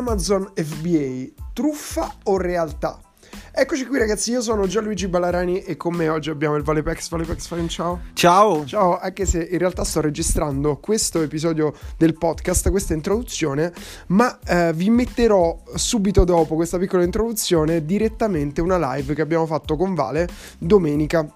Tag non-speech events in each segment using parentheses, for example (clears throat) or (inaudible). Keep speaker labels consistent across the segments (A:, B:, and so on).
A: Amazon FBA, truffa o realtà? Eccoci qui ragazzi, io sono Gianluigi Ballarani e con me oggi abbiamo il Valepex. Valepex, fai un ciao.
B: Ciao.
A: Ciao, anche se in realtà sto registrando questo episodio del podcast, questa introduzione, ma eh, vi metterò subito dopo questa piccola introduzione direttamente una live che abbiamo fatto con Vale domenica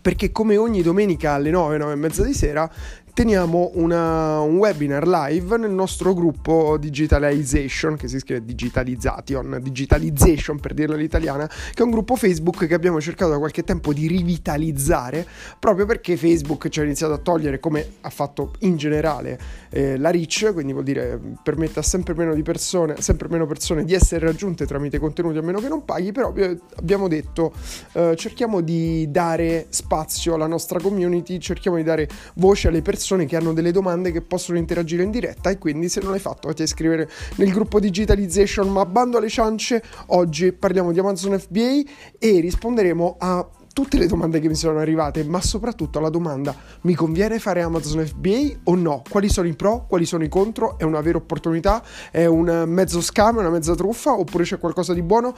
A: perché come ogni domenica alle 9, 9 e mezza di sera teniamo una, un webinar live nel nostro gruppo Digitalization, che si scrive Digitalization, Digitalization per dirla all'italiana, che è un gruppo Facebook che abbiamo cercato da qualche tempo di rivitalizzare, proprio perché Facebook ci ha iniziato a togliere, come ha fatto in generale eh, la reach, quindi vuol dire permette a sempre meno, di persone, sempre meno persone di essere raggiunte tramite contenuti a meno che non paghi, però abbiamo detto eh, cerchiamo di dare spazio alla nostra community, cerchiamo di dare voce alle persone persone che hanno delle domande che possono interagire in diretta e quindi se non l'hai fatto a iscrivere nel gruppo Digitalization ma bando alle ciance oggi parliamo di Amazon FBA e risponderemo a tutte le domande che mi sono arrivate, ma soprattutto alla domanda mi conviene fare Amazon FBA o no? Quali sono i pro, quali sono i contro? È una vera opportunità? È un mezzo scam, una mezza truffa oppure c'è qualcosa di buono?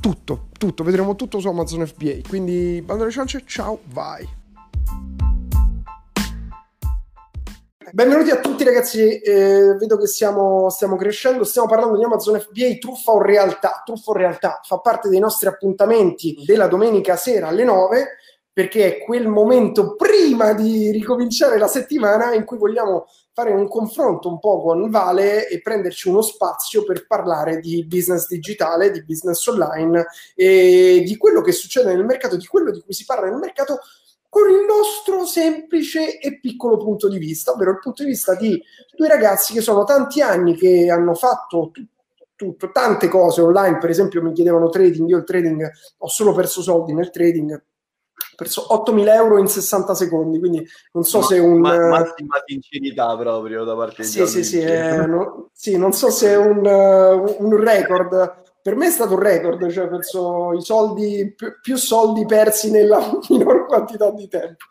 A: Tutto, tutto, vedremo tutto su Amazon FBA. Quindi bando alle ciance, ciao, vai! Benvenuti a tutti ragazzi, eh, vedo che siamo, stiamo crescendo, stiamo parlando di Amazon FBA, truffa o realtà? Truffa o realtà? Fa parte dei nostri appuntamenti della domenica sera alle 9 perché è quel momento prima di ricominciare la settimana in cui vogliamo fare un confronto un po' con Vale e prenderci uno spazio per parlare di business digitale, di business online e di quello che succede nel mercato, di quello di cui si parla nel mercato con il nostro semplice e piccolo punto di vista, ovvero il punto di vista di due ragazzi che sono tanti anni che hanno fatto tutto tutto, tante cose online, per esempio mi chiedevano trading, io il trading ho solo perso soldi nel trading, ho perso 8.000 euro in 60 secondi, quindi non so ma, se un... Ma,
B: massima sincerità proprio da parte
A: di Sì, sì, sì, eh, no, sì, non so se un, uh, un record per me è stato un record, cioè penso i soldi, più, soldi persi nella (laughs) minor quantità di tempo.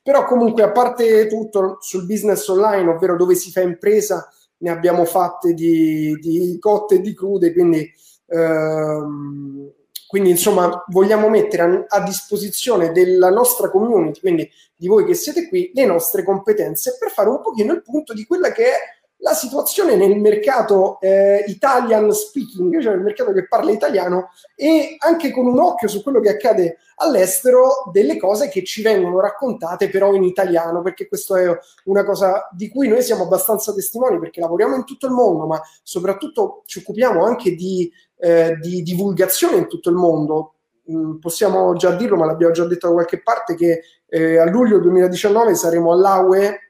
A: Però comunque, a parte tutto, sul business online, ovvero dove si fa impresa, ne abbiamo fatte di, di cotte e di crude, quindi, ehm, quindi insomma vogliamo mettere a, a, disposizione della nostra community, quindi di voi che siete qui, le nostre competenze per fare un pochino il punto di quella che è la situazione nel mercato eh, Italian speaking, cioè nel mercato che parla italiano, e anche con un occhio su quello che accade all'estero, delle cose che ci vengono raccontate però in italiano, perché questo è una cosa di cui noi siamo abbastanza testimoni, perché lavoriamo in tutto il mondo, ma soprattutto ci occupiamo anche di, eh, di divulgazione in tutto il mondo. Mm, possiamo già dirlo, ma l'abbiamo già detto da qualche parte, che eh, a luglio 2019 saremo all'AUE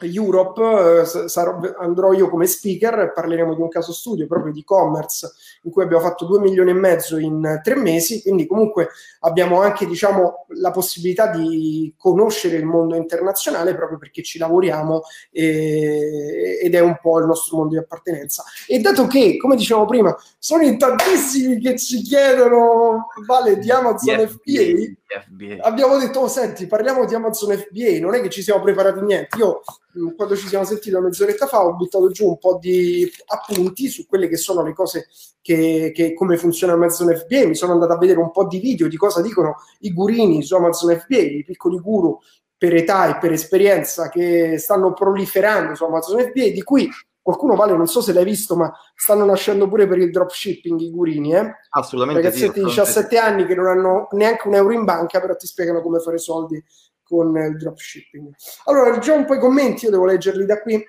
A: Europe eh, sarò, andrò io come speaker parleremo di un caso studio proprio di e-commerce in cui abbiamo fatto 2 milioni e mezzo in tre mesi, quindi comunque abbiamo anche diciamo, la possibilità di conoscere il mondo internazionale proprio perché ci lavoriamo e, ed è un po' il nostro mondo di appartenenza. E dato che, come dicevamo prima, sono in tantissimi che ci chiedono vale di Amazon FBA, FBA, abbiamo detto, oh, senti, parliamo di Amazon FBA, non è che ci siamo preparati niente. Io Mm, quando ci siamo sentiti mezz'oretta fa ho buttato giù un po' di appunti su quelle che sono le cose che, che come funziona Amazon FBA, mi sono andato a vedere un po' di video di cosa dicono i gurini su Amazon FBA, i piccoli guru per età e per esperienza che stanno proliferando su Amazon FBA, di cui qualcuno vale, non so se l'hai visto, ma stanno nascendo pure per il dropshipping i gurini, eh?
B: Assolutamente.
A: Ragazzetti di 17 sì. anni che non hanno neanche un euro in banca, però ti spiegano come fare soldi con il dropshipping. Allora, leggiamo un po' i commenti, io devo leggerli da qui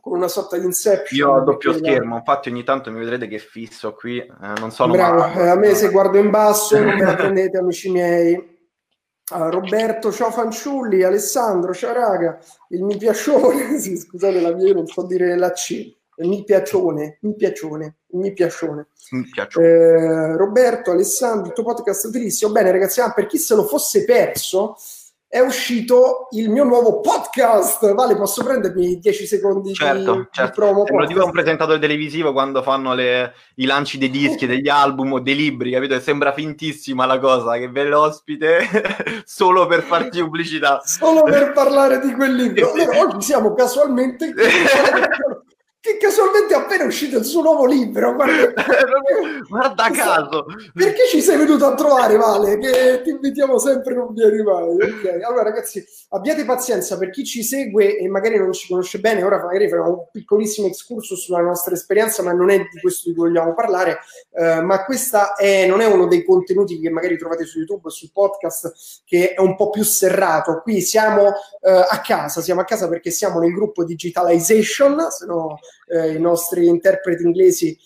A: con una sorta di inception.
B: Io ho doppio schermo, infatti ogni tanto mi vedrete che fisso qui, eh, non sono...
A: Bravo, eh, a me se guardo in basso non me la (laughs) prendete amici miei. Uh, Roberto, ciao fanciulli, Alessandro, ciao raga, il mi piacione, (laughs) sì, scusate la mia, non so dire la C, mi piacione, mi piacione, mi piacione. Mi piacione. Eh, Roberto, Alessandro, il tuo podcast è utilissimo. Bene ragazzi, ah, per chi se lo fosse perso, è uscito il mio nuovo podcast. Vale, posso prendermi 10 secondi
B: certo,
A: di,
B: certo. di promo? Sembra tipo un presentatore televisivo quando fanno le, i lanci dei dischi, degli album o dei libri, capito? sembra fintissima la cosa, che ve l'ospite (laughs) solo per farti pubblicità.
A: Solo per parlare di quel libro. (laughs) Allora, oggi siamo casualmente (laughs) che casualmente è appena uscito il suo nuovo libro. Guarda, (laughs)
B: guarda caso.
A: Perché ci sei venuto a trovare, Vale? Che ti invitiamo sempre, non vieni mai. Okay. (laughs) Allora, ragazzi, abbiate pazienza per chi ci segue e magari non ci conosce bene. Ora magari faremo un piccolissimo excursus sulla nostra esperienza, ma non è di questo di cui vogliamo parlare. Uh, ma questa è, non è uno dei contenuti che magari trovate su YouTube o sul podcast, che è un po' più serrato. Qui siamo uh, a casa, siamo a casa perché siamo nel gruppo Digitalization, se no eh, i nostri interpreti inglesi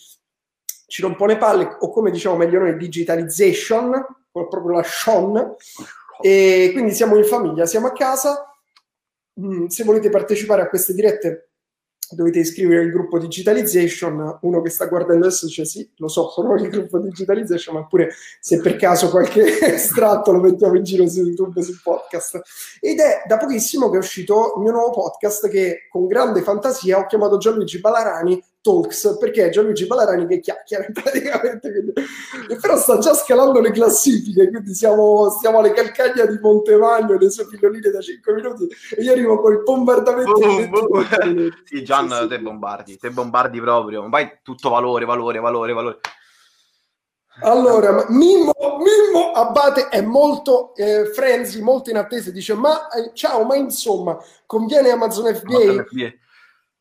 A: ci rompono le palle, o come diciamo meglio noi, digitalization, proprio la Sean. E quindi siamo in famiglia, siamo a casa. Mm, se volete partecipare a queste dirette dovete iscrivere il gruppo Digitalization. Uno che sta guardando adesso dice sì, lo so, sono il gruppo Digitalization, ma pure se per caso qualche (laughs) estratto lo mettiamo in giro su YouTube, sul podcast. Ed è da pochissimo che è uscito il mio nuovo podcast che con grande fantasia ho chiamato Gianluigi Balarani Talks, perché è Gianluigi Balarani che chiacchiera (laughs) praticamente, quindi... però sta già scalando le classifiche, quindi siamo, stiamo alle calcagna di Montevagno, le sue pilloline da 5 minuti, e io arrivo con il bombardamento
B: boom, boom. Sì, Gian, sì, sì. te bombardi, te bombardi proprio, vai tutto valore, valore, valore, valore.
A: Allora, Mimmo, Mimmo Abate è molto eh, frenzy, molto in attesa, dice ma eh, ciao, ma insomma, conviene Amazon FBA? Amazon FBA.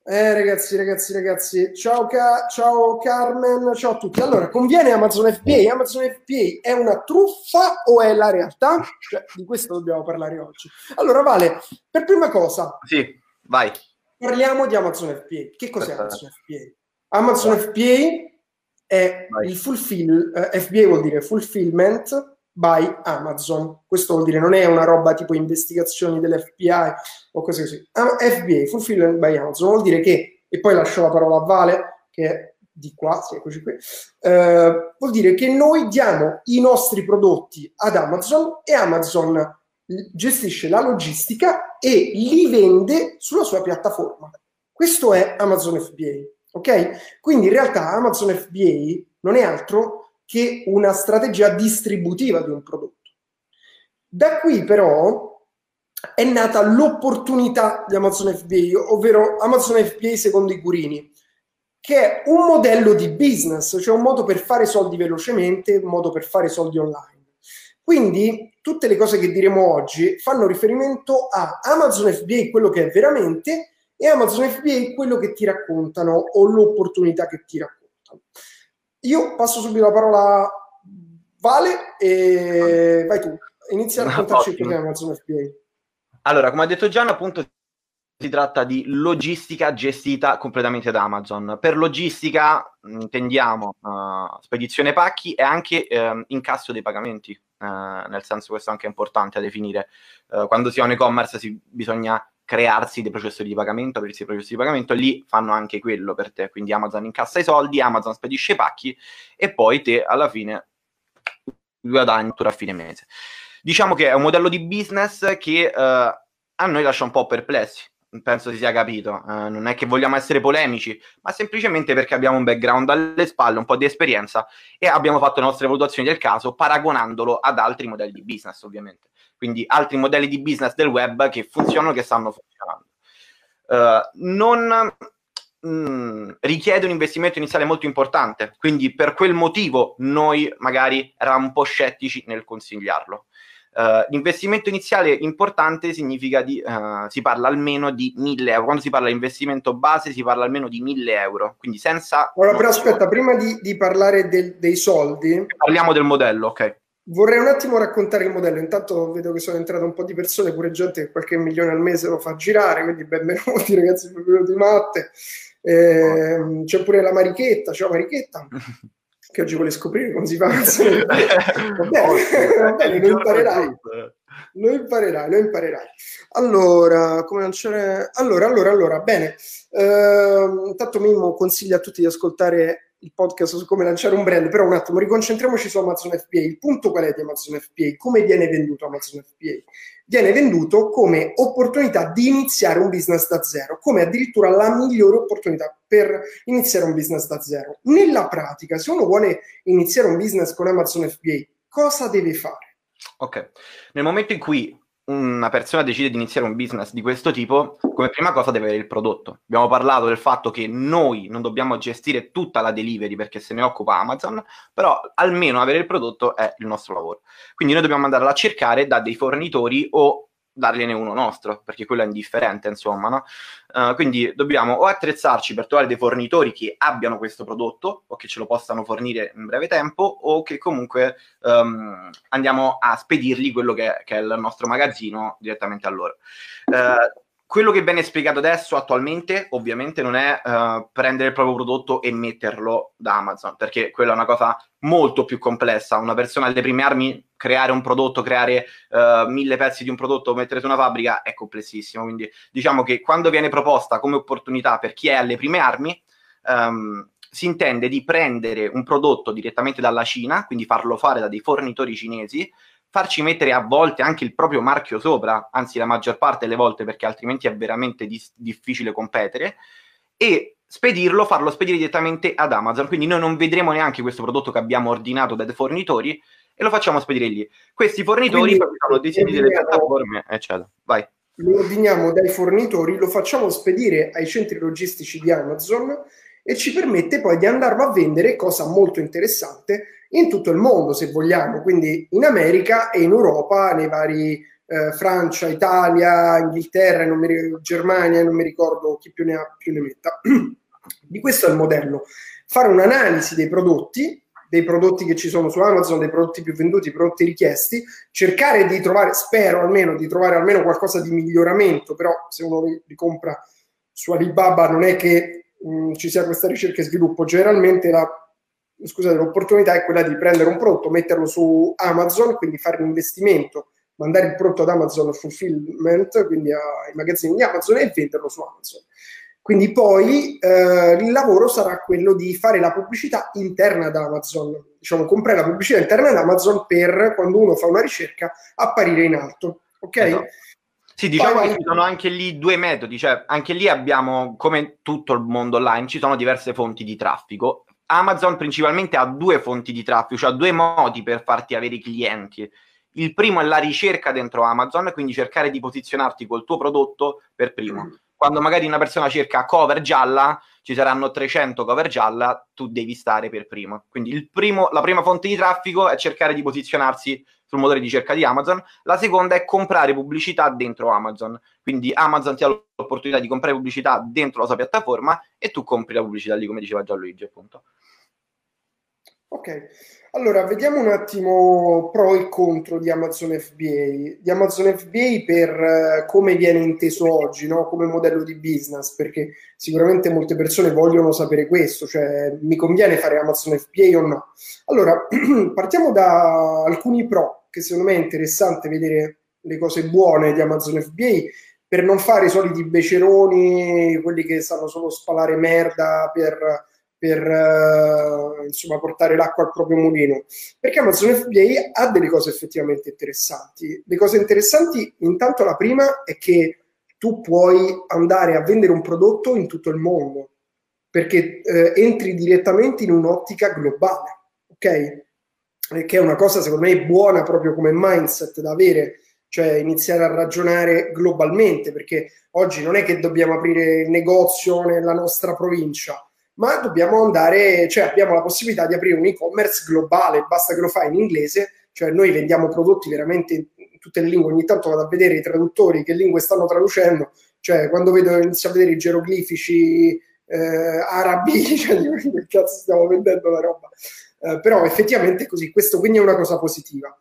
A: Eh, ragazzi, ragazzi, ragazzi, ciao, Ca- ciao Carmen, ciao a tutti. Allora, conviene Amazon FBA? Amazon FBA è una truffa o è la realtà? Cioè, di questo dobbiamo parlare oggi. Allora, Vale, per prima cosa...
B: Sì, vai.
A: Parliamo di Amazon FBA. Che cos'è Amazon FBA? Amazon FBA è vai. il fulfill... Eh, FBA vuol dire fulfillment by Amazon. Questo vuol dire non è una roba tipo investigazioni dell'FBI o cose così. FBA, Fulfillment by Amazon, vuol dire che, e poi lascio la parola a Vale, che è di qua, sì, eccoci qui, eh, vuol dire che noi diamo i nostri prodotti ad Amazon e Amazon gestisce la logistica e li vende sulla sua piattaforma. Questo è Amazon FBA, ok? Quindi in realtà Amazon FBA non è altro che una strategia distributiva di un prodotto. Da qui però è nata l'opportunità di Amazon FBA, ovvero Amazon FBA secondo i Gurini, che è un modello di business, cioè un modo per fare soldi velocemente, un modo per fare soldi online. Quindi tutte le cose che diremo oggi fanno riferimento a Amazon FBA, quello che è veramente, e Amazon FBA, quello che ti raccontano o l'opportunità che ti raccontano. Io passo subito la parola a Vale e vai tu. Inizia a raccontarci il programma Amazon FBA.
B: Allora, come ha detto Gian, appunto si tratta di logistica gestita completamente da Amazon. Per logistica intendiamo uh, spedizione pacchi e anche uh, incasso dei pagamenti, uh, nel senso questo è anche importante a definire. Eh, quando si ha un e-commerce si, bisogna crearsi dei processori di pagamento, aprirsi dei processi di pagamento, lì fanno anche quello per te. Quindi Amazon incassa i soldi, Amazon spedisce i pacchi e poi te alla fine guadagni a fine mese. Diciamo che è un modello di business che uh, a noi lascia un po' perplessi. Penso si sia capito, uh, non è che vogliamo essere polemici, ma semplicemente perché abbiamo un background alle spalle, un po' di esperienza e abbiamo fatto le nostre valutazioni del caso paragonandolo ad altri modelli di business, ovviamente quindi altri modelli di business del web che funzionano, che stanno funzionando. Uh, non mh, mm, richiede un investimento iniziale molto importante, quindi per quel motivo noi magari eravamo un po' scettici nel consigliarlo. Uh, l'investimento iniziale importante significa di, uh, si parla almeno di 1000 euro. Quando si parla di investimento base si parla almeno di 1000 euro, quindi senza...
A: Ora però aspetta, prima di, di parlare del, dei soldi...
B: Parliamo del modello, ok.
A: Vorrei un attimo raccontare il modello. Intanto vedo che sono entrate un po' di persone, pure gente che qualche milione al mese lo fa girare, quindi benvenuti (laughs) ragazzi, benvenuti Matte. Eh, c'è pure la Marichetta, ciao Marichetta, (laughs) che oggi vuole scoprire come si fa. (laughs) va bene, va bene, lo imparerai. Lo imparerai, lo imparerai. Allora, come lanciare... Allora, allora, allora, bene. Eh, intanto Mimmo consiglia a tutti di ascoltare il podcast su come lanciare un brand, però un attimo riconcentriamoci su Amazon FBA. Il punto qual è di Amazon FBA? Come viene venduto Amazon FBA? Viene venduto come opportunità di iniziare un business da zero, come addirittura la migliore opportunità per iniziare un business da zero. Nella pratica, se uno vuole iniziare un business con Amazon FBA, cosa deve fare?
B: Ok, nel momento in cui una persona decide di iniziare un business di questo tipo, come prima cosa deve avere il prodotto. Abbiamo parlato del fatto che noi non dobbiamo gestire tutta la delivery perché se ne occupa Amazon, però almeno avere il prodotto è il nostro lavoro. Quindi noi dobbiamo andarla a cercare da dei fornitori o dargliene uno nostro, perché quello è indifferente, insomma, no? Uh, quindi dobbiamo o attrezzarci per trovare dei fornitori che abbiano questo prodotto o che ce lo possano fornire in breve tempo o che comunque um, andiamo a spedirgli quello che, che, è il nostro magazzino direttamente a loro. Uh, quello che viene spiegato adesso attualmente ovviamente non è uh, prendere il proprio prodotto e metterlo da Amazon, perché quella è una cosa molto più complessa. Una persona alle prime armi, creare un prodotto, creare uh, mille pezzi di un prodotto, mettere su una fabbrica è complessissimo. Quindi diciamo che quando viene proposta come opportunità per chi è alle prime armi, um, si intende di prendere un prodotto direttamente dalla Cina, quindi farlo fare da dei fornitori cinesi, farci mettere a volte anche il proprio marchio sopra, anzi la maggior parte delle volte perché altrimenti è veramente dis- difficile competere, e spedirlo, farlo spedire direttamente ad Amazon. Quindi noi non vedremo neanche questo prodotto che abbiamo ordinato dai fornitori e lo facciamo spedire lì. Questi fornitori fanno disegni delle piattaforme, eccetera. Vai.
A: Lo ordiniamo dai fornitori, lo facciamo spedire ai centri logistici di Amazon e ci permette poi di andarlo a vendere, cosa molto interessante, in tutto il mondo, se vogliamo, quindi in America e in Europa, nei vari eh, Francia, Italia, Inghilterra, non mi, Germania, non mi ricordo chi più ne ha più ne metta. (clears throat) Di questo è il modello. Fare un'analisi dei prodotti, dei prodotti che ci sono su Amazon, dei prodotti più venduti, prodotti richiesti, cercare di trovare, spero almeno, di trovare almeno qualcosa di miglioramento, però se uno li compra su Alibaba non è che mh, mm, ci sia questa ricerca e sviluppo, generalmente la scusate, l'opportunità è quella di prendere un prodotto, metterlo su Amazon, quindi fare un investimento, mandare il prodotto ad Amazon Fulfillment, quindi ai magazzini di Amazon e venderlo su Amazon. Quindi poi eh, il lavoro sarà quello di fare la pubblicità interna ad Amazon, diciamo comprare la pubblicità interna ad Amazon per quando uno fa una ricerca apparire in alto. Ok? Esatto.
B: Sì, diciamo Poi, che ci sono anche lì due metodi, cioè anche lì abbiamo, come tutto il mondo online, ci sono diverse fonti di traffico. Amazon principalmente ha due fonti di traffico, cioè due modi per farti avere i clienti. Il primo è la ricerca dentro Amazon, quindi cercare di posizionarti col tuo prodotto per primo. Mm. Quando magari una persona cerca cover gialla, ci saranno 300 cover gialla, tu devi stare per primo. Quindi primo, la prima fonte di traffico è cercare di posizionarsi sul motore di ricerca di Amazon, la seconda è comprare pubblicità dentro Amazon. Quindi Amazon ti ha l'opportunità di comprare pubblicità dentro la sua piattaforma e tu compri la pubblicità lì, come diceva Gianluigi, appunto.
A: Ok, allora vediamo un attimo pro e contro di Amazon FBA. Di Amazon FBA per uh, come viene inteso oggi, no? come modello di business, perché sicuramente molte persone vogliono sapere questo, cioè mi conviene fare Amazon FBA o no. Allora, (clears throat) partiamo da alcuni pro, che secondo me è interessante vedere le cose buone di Amazon FBA per non fare i soliti beceroni, quelli che sanno solo spalare merda per per uh, insomma, portare l'acqua al proprio mulino. Perché Amazon FBA ha delle cose effettivamente interessanti. Le cose interessanti, intanto la prima è che tu puoi andare a vendere un prodotto in tutto il mondo, perché eh, entri direttamente in un'ottica globale, ok? Eh, che è una cosa secondo me buona proprio come mindset da avere, cioè iniziare a ragionare globalmente, perché oggi non è che dobbiamo aprire il negozio nella nostra provincia, ma dobbiamo andare, cioè abbiamo la possibilità di aprire un e-commerce globale, basta che lo fai in inglese, cioè noi vendiamo prodotti veramente in tutte le lingue, ogni tanto vado a vedere i traduttori che lingue stanno traducendo, cioè quando vedo, inizio a vedere i geroglifici eh, arabi, (laughs) cioè che cazzo stiamo vendendo la roba. Eh, però effettivamente è così, questo quindi è una cosa positiva.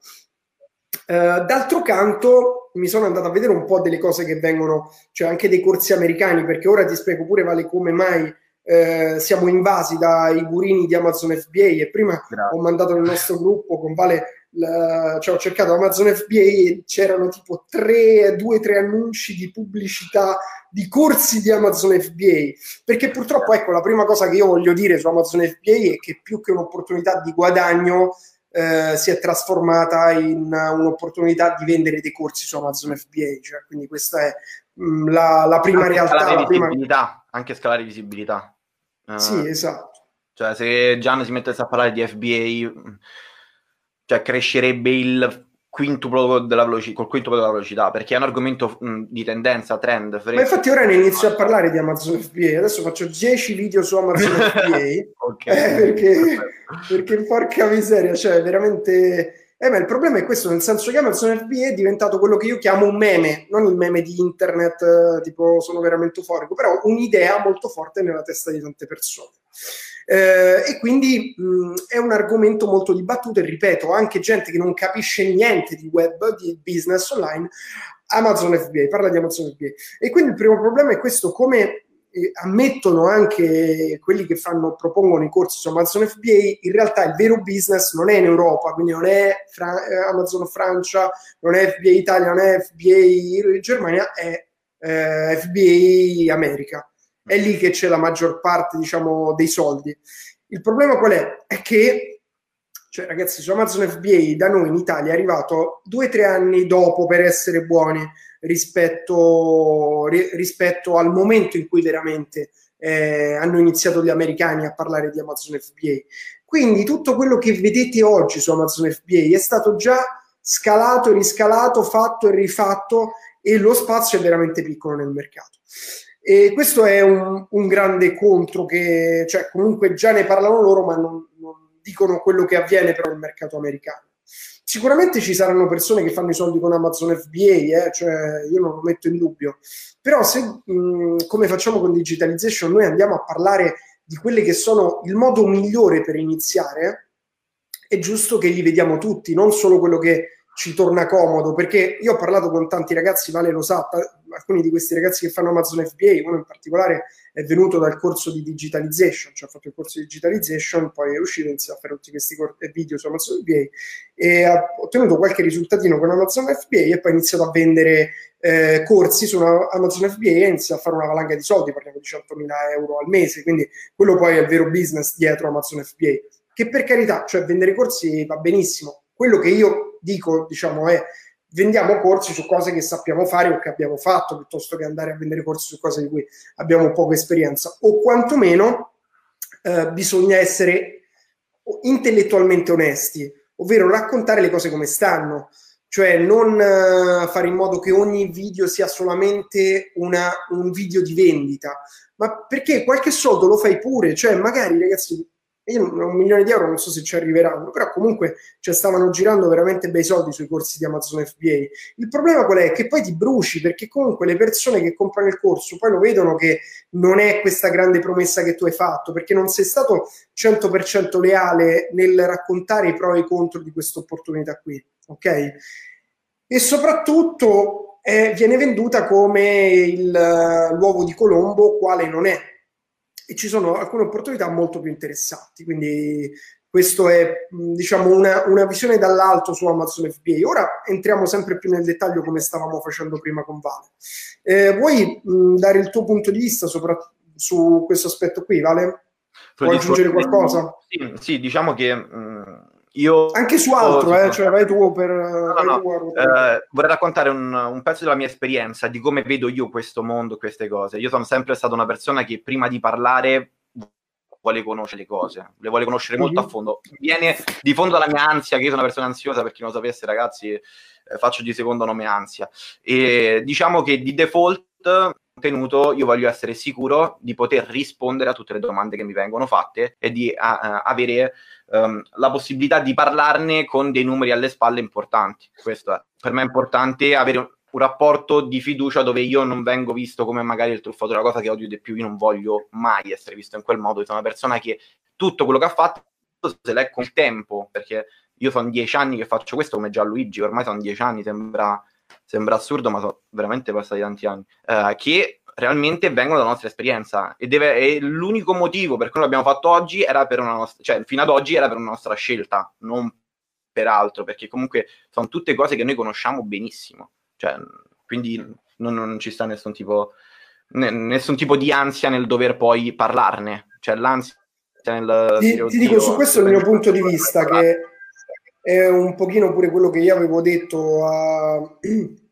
A: Uh, d'altro canto, mi sono andato a vedere un po' delle cose che vengono, cioè anche dei corsi americani, perché ora ti spiego pure Vale come mai eh, siamo invasi dai burini di Amazon FBA e prima Grazie. ho mandato nel nostro gruppo con Vale la, cioè ho cercato Amazon FBA e c'erano tipo tre, due, tre annunci di pubblicità di corsi di Amazon FBA perché purtroppo ecco la prima cosa che io voglio dire su Amazon FBA è che più che un'opportunità di guadagno eh, si è trasformata in un'opportunità di vendere dei corsi su Amazon FBA cioè, quindi questa è mh, mm, la, la, prima
B: anche
A: realtà
B: scalare
A: la prima...
B: visibilità, anche scalare visibilità
A: Uh, sì, esatto.
B: Cioè, se Gian si mettesse a parlare di FBA, cioè crescerebbe il quintuplo della velocità, col quintuplo della velocità, perché è un argomento mh, di tendenza, trend.
A: Fresco. Ma infatti ora ne inizio a parlare di Amazon FBA, adesso faccio 10 video su Amazon (laughs) FBA, okay. eh, perché, perché porca miseria, cioè veramente... Eh, ma il problema è questo, nel senso che Amazon FBA è diventato quello che io chiamo un meme, non il meme di internet, eh, tipo sono veramente euforico, però un'idea molto forte nella testa di tante persone. Eh, e quindi mh, è un argomento molto dibattuto e ripeto, anche gente che non capisce niente di web, di business online, Amazon FBA, parla di Amazon FBA. E quindi il primo problema è questo, come eh, ammettono anche quelli che fanno, propongono i corsi su Amazon FBA, in realtà il vero business non è in Europa, quindi non è Fra- eh, Amazon Francia, non è FBA Italia, non è FBA Germania, è eh, FBA America è lì che c'è la maggior parte, diciamo, dei soldi. Il problema qual è? È che, cioè, ragazzi, su Amazon FBA da noi in Italia è arrivato due o tre anni dopo per essere buoni rispetto, ri, rispetto al momento in cui veramente eh, hanno iniziato gli americani a parlare di Amazon FBA. Quindi tutto quello che vedete oggi su Amazon FBA è stato già scalato, riscalato, fatto e rifatto e lo spazio è veramente piccolo nel mercato. E questo è un, un, grande contro che, cioè, comunque già ne parlano loro, ma non, non dicono quello che avviene però nel mercato americano. Sicuramente ci saranno persone che fanno i soldi con Amazon FBA, eh, cioè io non lo metto in dubbio, però se mh, come facciamo con digitalization? Noi andiamo a parlare di quelli che sono il modo migliore per iniziare, è giusto che li vediamo tutti, non solo quello che ci torna comodo, perché io ho parlato con tanti ragazzi, Vale lo sa, alcuni di questi ragazzi che fanno Amazon FBA, uno in particolare è venuto dal corso di digitalization, cioè ha fatto il corso di digitalization, poi è uscito, inizia a fare tutti questi eh, video su Amazon FBA e ha ottenuto qualche risultatino con Amazon FBA e poi ha iniziato a vendere eh, corsi su Amazon FBA e inizia a fare una valanga di soldi, parliamo di 100.000 euro al mese, quindi quello poi è il vero business dietro Amazon FBA, che per carità, cioè vendere corsi va benissimo, quello che io dico, diciamo, è vendiamo corsi su cose che sappiamo fare o che abbiamo fatto, piuttosto che andare a vendere corsi su cose di cui abbiamo poca esperienza, o quantomeno eh, bisogna essere intellettualmente onesti, ovvero raccontare le cose come stanno, cioè non uh, fare in modo che ogni video sia solamente una, un video di vendita, ma perché qualche soldo lo fai pure, cioè magari ragazzi io un milione di euro non so se ci arriveranno, però comunque cioè, stavano girando veramente bei soldi sui corsi di Amazon FBA. Il problema qual è? Che poi ti bruci perché comunque le persone che comprano il corso poi lo vedono che non è questa grande promessa che tu hai fatto, perché non sei stato 100% leale nel raccontare i pro e i contro di questa opportunità qui, ok? E soprattutto eh, viene venduta come il, l'uovo di Colombo, quale non è e ci sono alcune opportunità molto più interessanti. Quindi questo è diciamo una, una, visione dall'alto su Amazon FBA. Ora entriamo sempre più nel dettaglio come stavamo facendo prima con Vale. Eh, vuoi mh, dare il tuo punto di vista sopra, su questo aspetto qui, Vale? Vuoi aggiungere qualcosa?
B: Sì, sì, diciamo che mh, io
A: anche su altro, eh, cioè vai tu per... No,
B: vai no, tu eh, vorrei raccontare un, un, pezzo della mia esperienza, di come vedo io questo mondo, queste cose. Io sono sempre stata una persona che prima di parlare vuole conoscere le cose, le vuole conoscere molto mm-hmm. a fondo. Viene di fondo dalla mia ansia, che io sono una persona ansiosa, per chi non lo sapesse ragazzi, eh, faccio di secondo nome ansia. E diciamo che di default contenuto io voglio essere sicuro di poter rispondere a tutte le domande che mi vengono fatte e di a, a, avere um, la possibilità di parlarne con dei numeri alle spalle importanti. Questo è. Per me è importante avere un, un rapporto di fiducia dove io non vengo visto come magari il truffatore, la cosa che odio di più, io non voglio mai essere visto in quel modo, io sono una persona che tutto quello che ha fatto se l'è con il tempo, perché io sono dieci anni che faccio questo come già Luigi, ormai sono dieci anni, sembra, sembra assurdo, ma sono veramente passati tanti anni, uh, che realmente vengono dalla nostra esperienza e, deve, e l'unico motivo per cui lo abbiamo fatto oggi era per una nostra, cioè fino ad oggi era per una nostra scelta, non per altro, perché comunque sono tutte cose che noi conosciamo benissimo, cioè, quindi non, non ci sta nessun tipo, nessun tipo di ansia nel dover poi parlarne, cioè l'ansia nel...
A: Ti, ti dico, su questo è il mio punto di vista, che è un pochino pure quello che io avevo detto a (clears throat)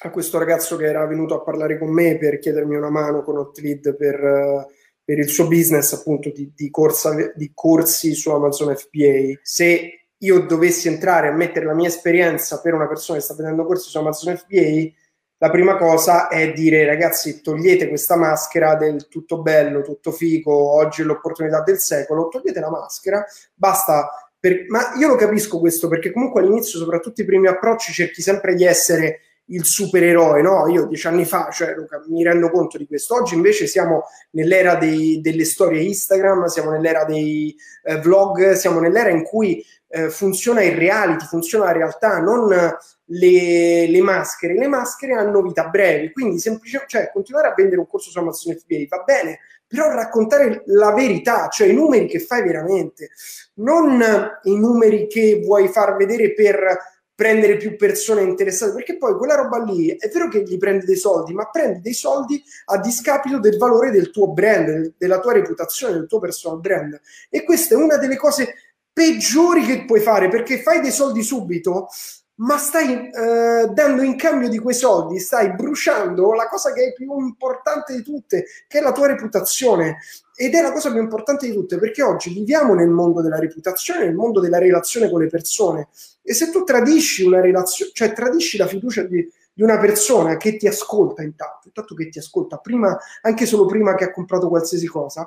A: a questo ragazzo che era venuto a parlare con me per chiedermi una mano con Hotlead per, per il suo business appunto di, di, corsa, di corsi su Amazon FBA. Se io dovessi entrare a mettere la mia esperienza per una persona che sta prendendo corsi su Amazon FBA, la prima cosa è dire ragazzi togliete questa maschera del tutto bello, tutto figo, oggi è l'opportunità del secolo, togliete la maschera, basta. Per... Ma io lo capisco questo perché comunque all'inizio, soprattutto i primi approcci, cerchi sempre di essere il supereroe, no? Io dieci anni fa, cioè Luca, mi rendo conto di questo. Oggi invece siamo nell'era dei, delle storie Instagram, siamo nell'era dei eh, vlog, siamo nell'era in cui eh, funziona il reality, funziona la realtà, non le, le, maschere. Le maschere hanno vita breve, quindi semplicemente, cioè, continuare a vendere un corso su Amazon FBA va bene, però raccontare la verità, cioè i numeri che fai veramente, non i numeri che vuoi far vedere per prendere più persone interessate, perché poi quella roba lì è vero che gli prendi dei soldi, ma prendi dei soldi a discapito del valore del tuo brand, della tua reputazione, del tuo personal brand. E questa è una delle cose peggiori che puoi fare, perché fai dei soldi subito, ma stai eh, dando in cambio di quei soldi, stai bruciando la cosa che è più importante di tutte, che è la tua reputazione. Ed è la cosa più importante di tutte, perché oggi viviamo nel mondo della reputazione, nel mondo della relazione con le persone. E se tu tradisci una relazione, cioè tradisci la fiducia di, di una persona che ti ascolta intanto, intanto che ti ascolta, prima, anche solo prima che ha comprato qualsiasi cosa,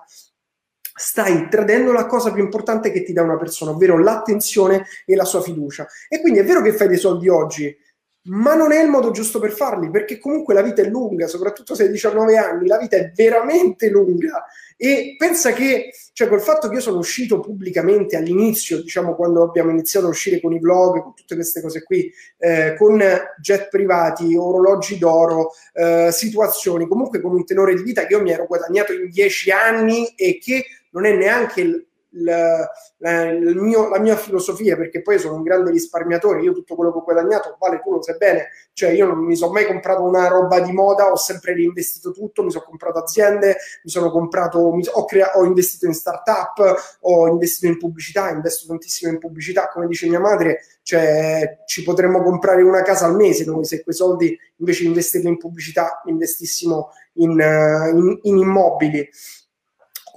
A: stai tradendo la cosa più importante che ti dà una persona, ovvero l'attenzione e la sua fiducia. E quindi è vero che fai dei soldi oggi, ma non è il modo giusto per farli, perché comunque la vita è lunga, soprattutto se hai 19 anni, la vita è veramente lunga. E pensa che, cioè, col fatto che io sono uscito pubblicamente all'inizio, diciamo quando abbiamo iniziato a uscire con i vlog, con tutte queste cose qui, eh, con jet privati, orologi d'oro, eh, situazioni, comunque con un tenore di vita che io mi ero guadagnato in 10 anni e che non è neanche il, la, la, mio, la, mia filosofia, perché poi sono un grande risparmiatore, io tutto quello che ho guadagnato, vale tu lo sai bene, cioè io non mi sono mai comprato una roba di moda, ho sempre reinvestito tutto, mi sono comprato aziende, mi sono comprato, mi, ho, crea, ho investito in startup, ho investito in pubblicità, investo tantissimo in pubblicità, come dice mia madre, cioè ci potremmo comprare una casa al mese noi se quei soldi invece di investirli in pubblicità investissimo in, in, in immobili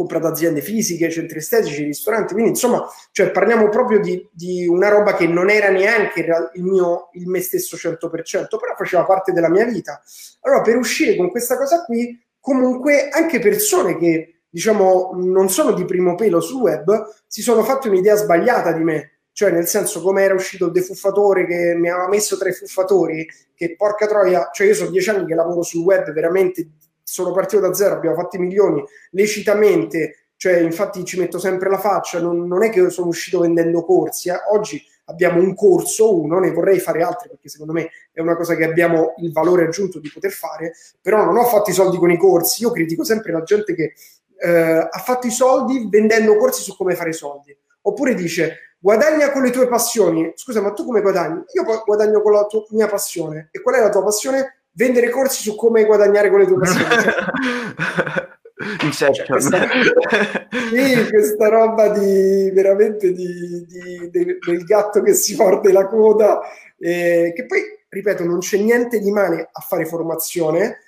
A: comprato aziende fisiche, centri estetici, ristoranti, quindi insomma, cioè, parliamo proprio di, di, una roba che non era neanche il mio, il me stesso 100%, però faceva parte della mia vita. Allora, per uscire con questa cosa qui, comunque anche persone che, diciamo, non sono di primo pelo sul web, si sono fatte un'idea sbagliata di me, cioè nel senso come era uscito il defuffatore che mi aveva messo tra i fuffatori, che porca troia, cioè io sono dieci anni che lavoro sul web veramente sono partito da zero, abbiamo fatto i milioni lecitamente, cioè infatti ci metto sempre la faccia, non, non è che sono uscito vendendo corsi, eh. oggi abbiamo un corso, uno, ne vorrei fare altri perché secondo me è una cosa che abbiamo il valore aggiunto di poter fare, però non ho fatto i soldi con i corsi, io critico sempre la gente che eh, ha fatto i soldi vendendo corsi su come fare i soldi, oppure dice guadagna con le tue passioni, scusa ma tu come guadagni? Io guadagno con la tua, mia passione, e qual è la tua passione? Vendere corsi su come guadagnare con le tue passioni. Cioè, questa, sì, questa roba di veramente di, di, de, del gatto che si morde la coda, eh, che poi, ripeto, non c'è niente di male a fare formazione,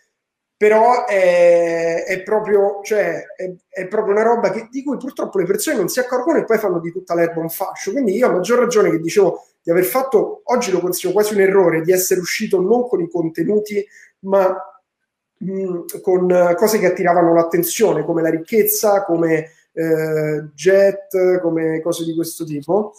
A: però è, è, proprio, cioè, è, è proprio una roba che, di cui purtroppo le persone non si accorgono e poi fanno di tutta l'erba un fascio. Quindi io a maggior ragione che dicevo di aver fatto, oggi lo considero quasi un errore, di essere uscito non con i contenuti, ma mh, mm, con cose che attiravano l'attenzione, come la ricchezza, come eh, jet, come cose di questo tipo.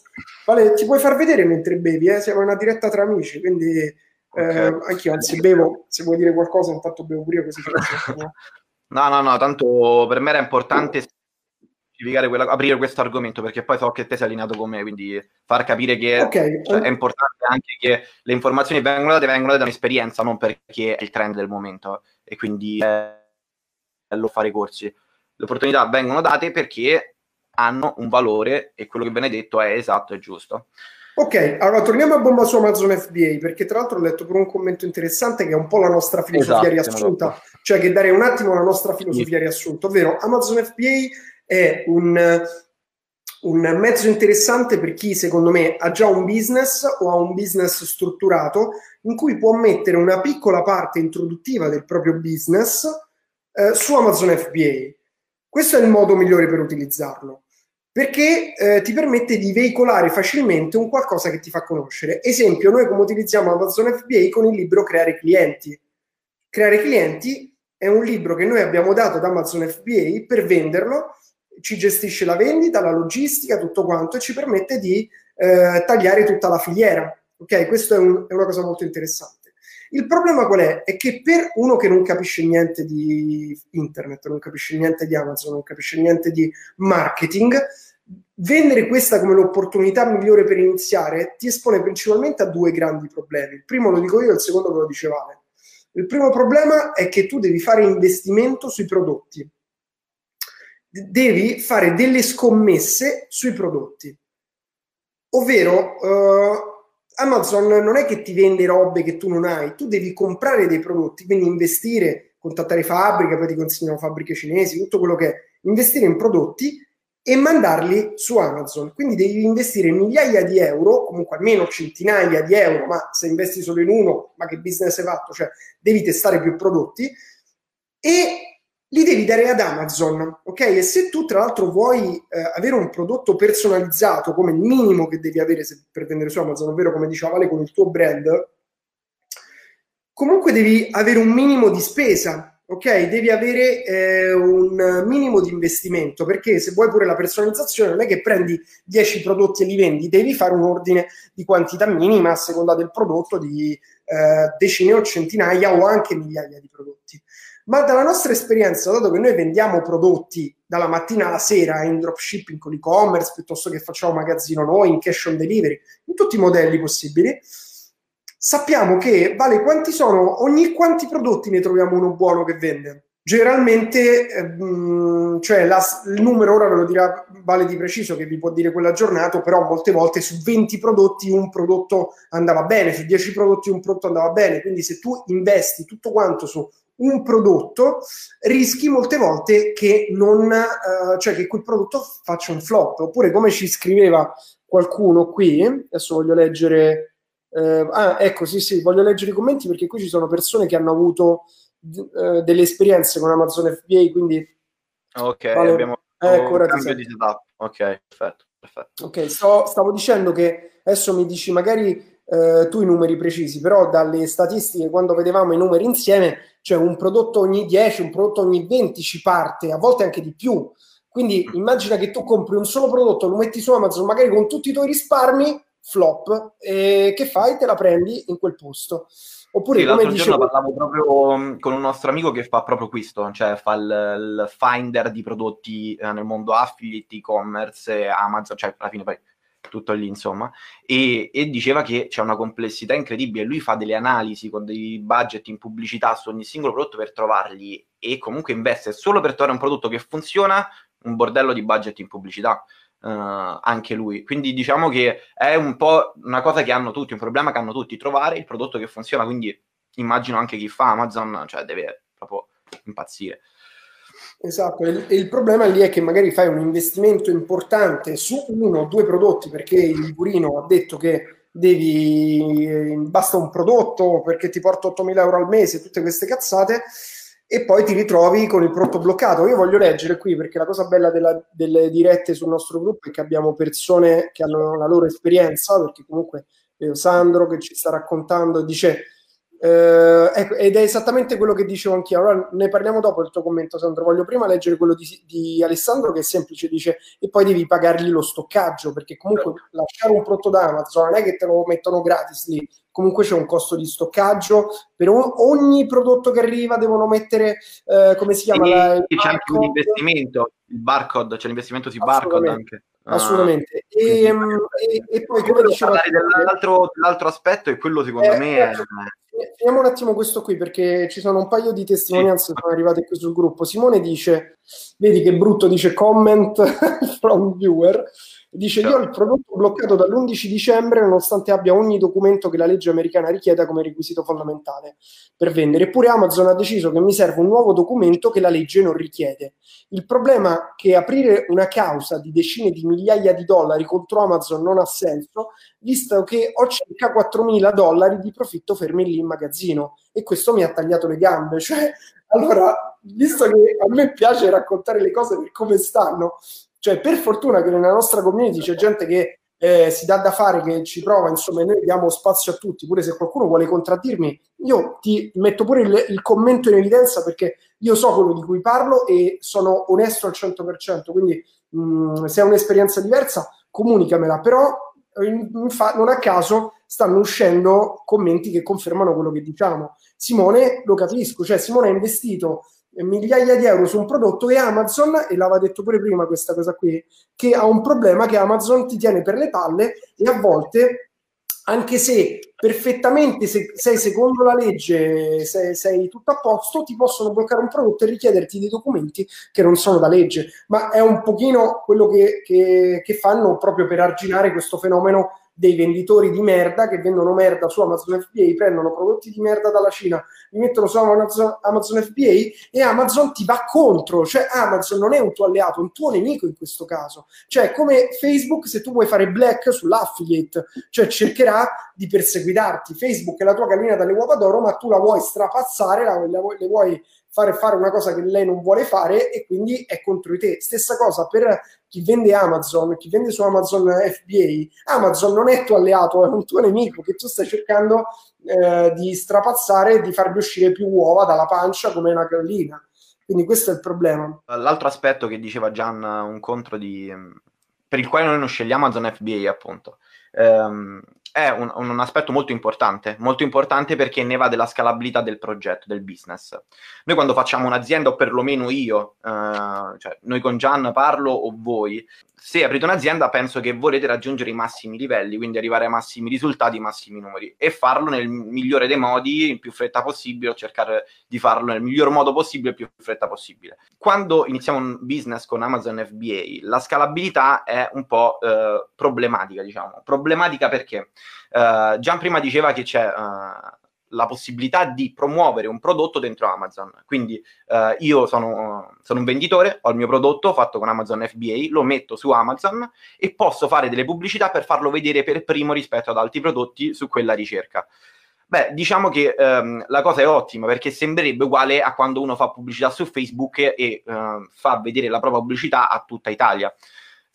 A: Vale, ti puoi far vedere mentre bevi, eh? siamo in una diretta tra amici, quindi eh, okay. anche io anzi bevo, se vuoi dire qualcosa intanto bevo pure io così. (laughs)
B: no, no, no, tanto per me era importante quella, aprire questo argomento perché poi so che te sei allineato con me, quindi far capire che okay. cioè, è importante anche che le informazioni vengono date, vengono date da un'esperienza, non perché è il trend del momento e quindi è bello fare corsi. Le opportunità vengono date perché hanno un valore e quello che viene detto è esatto e giusto.
A: Ok, allora torniamo a bomba su Amazon FBA perché tra l'altro ho letto pure un commento interessante che è un po' la nostra filosofia esatto, riassunta, cioè che dare un attimo la nostra filosofia sì. riassunta, ovvero Amazon FBA è un, un mezzo interessante per chi secondo me ha già un business o ha un business strutturato in cui può mettere una piccola parte introduttiva del proprio business eh, su Amazon FBA. Questo è il modo migliore per utilizzarlo. perché eh, ti permette di veicolare facilmente un qualcosa che ti fa conoscere. Esempio, noi come utilizziamo Amazon FBA con il libro Creare clienti. Creare clienti è un libro che noi abbiamo dato ad Amazon FBA per venderlo, ci gestisce la vendita, la logistica, tutto quanto e ci permette di eh, tagliare tutta la filiera. Ok, questo è, un, è una cosa molto interessante. Il problema qual è? È che per uno che non capisce niente di internet, non capisce niente di Amazon, non capisce niente di marketing, vendere questa come l'opportunità migliore per iniziare ti espone principalmente a due grandi problemi. Il primo lo dico io, il secondo ve lo dice Vale. Il primo problema è che tu devi fare investimento sui prodotti. Devi fare delle scommesse sui prodotti. Ovvero, uh, Amazon non è che ti vende robe che tu non hai, tu devi comprare dei prodotti, quindi investire, contattare fabbriche, poi ti consigliano fabbriche cinesi, tutto quello che è, investire in prodotti e mandarli su Amazon. Quindi devi investire migliaia di euro, comunque almeno centinaia di euro, ma se investi solo in uno, ma che business hai fatto? Cioè, devi testare più prodotti e li devi dare ad Amazon, ok? E se tu tra l'altro vuoi eh, avere un prodotto personalizzato come il minimo che devi avere se, per vendere su Amazon, ovvero come diceva Vale con il tuo brand, comunque devi avere un minimo di spesa ok? Devi avere eh, un minimo di investimento perché se vuoi pure la personalizzazione non è che prendi 10 prodotti e li vendi, devi fare un ordine di quantità minima a seconda del prodotto di eh, decine o centinaia o anche migliaia di prodotti. Ma dalla nostra esperienza, dato che noi vendiamo prodotti dalla mattina alla sera in dropshipping con e-commerce, piuttosto che facciamo magazzino noi, in cash on delivery, in tutti i modelli possibili, sappiamo che, vale, quanti sono, ogni quanti prodotti ne troviamo uno buono che vende? Generalmente, ehm, cioè la, il numero ora ve lo dirà Vale di preciso che vi può dire quell'aggiornato, però molte volte su 20 prodotti un prodotto andava bene, su 10 prodotti un prodotto andava bene, quindi se tu investi tutto quanto su un prodotto, rischi molte volte che non, uh, cioè che quel prodotto faccia un flop, oppure come ci scriveva qualcuno qui, adesso voglio leggere eh, ah, ecco, sì, sì, voglio leggere i commenti perché qui ci sono persone che hanno avuto eh, delle esperienze con Amazon FBA, quindi...
B: Ok, vale, abbiamo
A: ecco, ora
B: cambio di setup. Ok, perfetto, perfetto.
A: Ok, sto, stavo dicendo che adesso mi dici magari eh, tu i numeri precisi, però dalle statistiche quando vedevamo i numeri insieme, cioè un prodotto ogni 10, un prodotto ogni 20 ci parte, a volte anche di più. Quindi mm. immagina che tu compri un solo prodotto, lo metti su Amazon magari con tutti i tuoi risparmi flop, e che fai? Te la prendi in quel posto. Oppure
B: sì,
A: come
B: l'altro dicevo... giorno parlavo proprio con un nostro amico che fa proprio questo, cioè fa il, il finder di prodotti eh, nel mondo affiliate, e-commerce, Amazon, cioè alla fine poi tutto lì insomma, e, e, diceva che c'è una complessità incredibile, lui fa delle analisi con dei budget in pubblicità su ogni singolo prodotto per trovarli e comunque investe solo per trovare un prodotto che funziona, un bordello di budget in pubblicità uh, anche lui. Quindi diciamo che è un po' una cosa che hanno tutti, un problema che hanno tutti, trovare il prodotto che funziona, quindi immagino anche chi fa Amazon, cioè deve proprio impazzire.
A: Esatto, e il problema lì è che magari fai un investimento importante su uno o due prodotti perché il Burino ha detto che devi, basta un prodotto perché ti porta 8.000 euro al mese, tutte queste cazzate, e poi ti ritrovi con il prodotto bloccato. Io voglio leggere qui perché la cosa bella della, delle dirette sul nostro gruppo è che abbiamo persone che hanno la loro esperienza, perché comunque vedo Sandro che ci sta raccontando dice eh, ecco, ed è esattamente quello che dicevo anch'io. Allora ne parliamo dopo del tuo commento, Sandro. Voglio prima leggere quello di, di, Alessandro che è semplice, dice e poi devi pagargli lo stoccaggio perché comunque lasciare un prodotto da Amazon non è che te lo mettono gratis lì, comunque c'è un costo di stoccaggio. Per ogni prodotto che arriva devono mettere, eh, come si chiama?
B: La, c'è anche un investimento, il barcode, c'è l'investimento sui barcode anche.
A: Assolutamente. Ah, e, e, e, poi come diceva...
B: Dell'altro, dell'altro aspetto è quello secondo eh, me... È...
A: Finiamo un attimo questo qui perché ci sono un paio di testimonianze che sono arrivate qui sul gruppo. Simone dice, vedi che brutto, dice comment (laughs) from viewer. Dice: Io ho il prodotto bloccato dall'11 dicembre, nonostante abbia ogni documento che la legge americana richieda come requisito fondamentale per vendere. Eppure Amazon ha deciso che mi serve un nuovo documento che la legge non richiede. Il problema è che aprire una causa di decine di migliaia di dollari contro Amazon non ha senso, visto che ho circa 4.000 dollari di profitto fermi lì in magazzino. E questo mi ha tagliato le gambe. (laughs) Cioè, allora, visto che a me piace raccontare le cose per come stanno, Cioè, per fortuna che nella nostra community c'è gente che eh, si dà da fare, che ci prova, insomma, noi diamo spazio a tutti, pure se qualcuno vuole contraddirmi, io ti metto pure il, il commento in evidenza perché io so quello di cui parlo e sono onesto al 100%, quindi mh, mm, se hai un'esperienza diversa, comunicamela, però Infa- non a caso stanno uscendo commenti che confermano quello che diciamo. Simone, lo capisco, cioè Simone ha investito migliaia di euro su un prodotto e Amazon, e l'aveva detto pure prima questa cosa qui, che ha un problema che Amazon ti tiene per le palle e a volte, anche se perfettamente se, sei secondo la legge, sei, sei tutto a posto, ti possono bloccare un prodotto e richiederti dei documenti che non sono da legge. Ma è un pochino quello che, che, che fanno proprio per arginare questo fenomeno dei venditori di merda che vendono merda su Amazon FBA, prendono prodotti di merda dalla Cina, li mettono su Amazon, Amazon FBA e Amazon ti va contro, cioè Amazon non è un tuo alleato, è un tuo nemico in questo caso. Cioè come Facebook se tu vuoi fare black sull'affiliate, cioè cercherà di perseguitarti. Facebook è la tua gallina dalle uova d'oro, ma tu la vuoi strapazzare, la, la, le vuoi fare fare una cosa che lei non vuole fare e quindi è contro di te. Stessa cosa per chi vende Amazon, chi vende su Amazon FBA. Amazon non è tuo alleato, è un tuo nemico che tu stai cercando eh, di strapazzare e di fargli uscire più uova dalla pancia come una gallina. Quindi questo è il problema.
B: L'altro aspetto che diceva Gian, un contro di, per il quale noi non scegliamo Amazon FBA, appunto, ehm, è un, un, aspetto molto importante, molto importante perché ne va della scalabilità del progetto, del business. Noi quando facciamo un'azienda, o perlomeno io, eh, cioè noi con Gian parlo o voi, se aprite un'azienda penso che volete raggiungere i massimi livelli, quindi arrivare ai massimi risultati, ai massimi numeri e farlo nel migliore dei modi, in più fretta possibile, o cercare di farlo nel miglior modo possibile, il più fretta possibile. Quando iniziamo un business con Amazon FBA, la scalabilità è un po' eh, problematica, diciamo. Problematica perché eh, Gian prima diceva che c'è eh, la possibilità di promuovere un prodotto dentro Amazon. Quindi eh, io sono, sono, un venditore, ho il mio prodotto fatto con Amazon FBA, lo metto su Amazon e posso fare delle pubblicità per farlo vedere per primo rispetto ad altri prodotti su quella ricerca. Beh, diciamo che ehm, la cosa è ottima perché sembrerebbe uguale a quando uno fa pubblicità su Facebook e eh, fa vedere la propria pubblicità a tutta Italia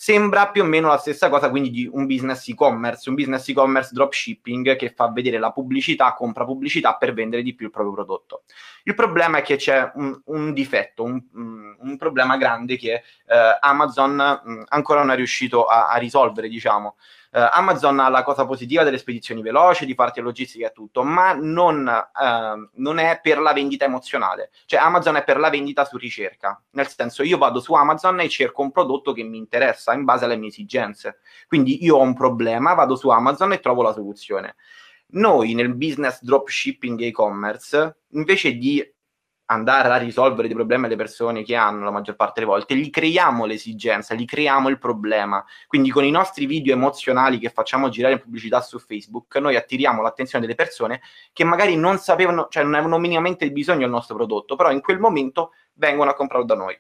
B: sembra più o meno la stessa cosa quindi di un business e-commerce, un business e-commerce dropshipping che fa vedere la pubblicità, compra pubblicità per vendere di più il proprio prodotto. Il problema è che c'è un, un difetto, un, un, problema grande che eh, Amazon mh, ancora non è riuscito a, a risolvere, diciamo. Uh, Amazon ha la cosa positiva delle spedizioni veloci, di parti logistiche e tutto, ma non, uh, non, è per la vendita emozionale. Cioè Amazon è per la vendita su ricerca. Nel senso, io vado su Amazon e cerco un prodotto che mi interessa in base alle mie esigenze. Quindi io ho un problema, vado su Amazon e trovo la soluzione. Noi nel business dropshipping e e-commerce, invece di andare a risolvere dei problemi alle persone che hanno la maggior parte delle volte, gli creiamo l'esigenza, gli creiamo il problema. Quindi con i nostri video emozionali che facciamo girare in pubblicità su Facebook, noi attiriamo l'attenzione delle persone che magari non sapevano, cioè non avevano minimamente bisogno del nostro prodotto, però in quel momento vengono a comprarlo da noi.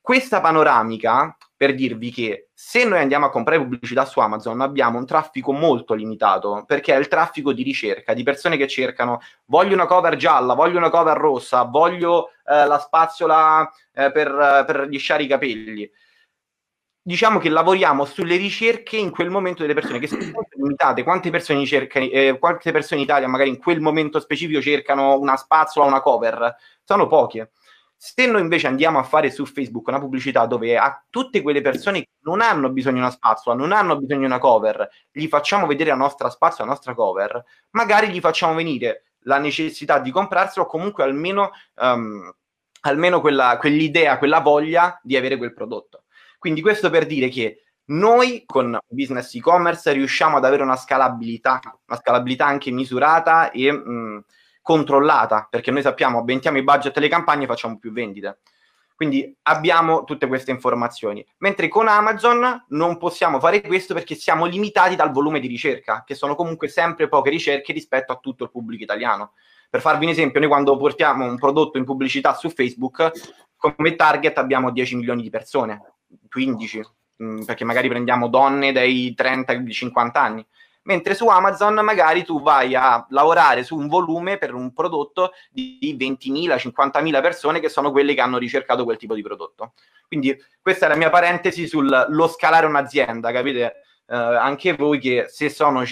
B: Questa panoramica per dirvi che se noi andiamo a comprare pubblicità su Amazon abbiamo un traffico molto limitato perché è il traffico di ricerca di persone che cercano voglio una cover gialla, voglio una cover rossa, voglio eh, la spazzola eh, per, per lisciare i capelli. Diciamo che lavoriamo sulle ricerche in quel momento delle persone che sono (clears throat) limitate. Quante persone, cercano, eh, quante persone in Italia magari in quel momento specifico cercano una spazzola, una cover? Sono poche. Se noi invece andiamo a fare su Facebook una pubblicità dove a tutte quelle persone che non hanno bisogno di una spazzola, non hanno bisogno di una cover, gli facciamo vedere la nostra spazzola, la nostra cover, magari gli facciamo venire la necessità di comprarselo o comunque almeno, um, almeno quella, quell'idea, quella voglia di avere quel prodotto. Quindi questo per dire che noi con business e-commerce riusciamo ad avere una scalabilità, una scalabilità anche misurata e mh, mm, controllata, perché noi sappiamo, aumentiamo i budget delle campagne e facciamo più vendite. Quindi abbiamo tutte queste informazioni. Mentre con Amazon non possiamo fare questo perché siamo limitati dal volume di ricerca, che sono comunque sempre poche ricerche rispetto a tutto il pubblico italiano. Per farvi un esempio, noi quando portiamo un prodotto in pubblicità su Facebook, come target abbiamo 10 milioni di persone, 15, mm, perché magari prendiamo donne dai 30 ai 50 anni mentre su Amazon magari tu vai a lavorare su un volume per un prodotto di 20.000, 50.000 persone che sono quelle che hanno ricercato quel tipo di prodotto. Quindi questa è la mia parentesi sullo scalare un'azienda, capite? Eh, anche voi che se sono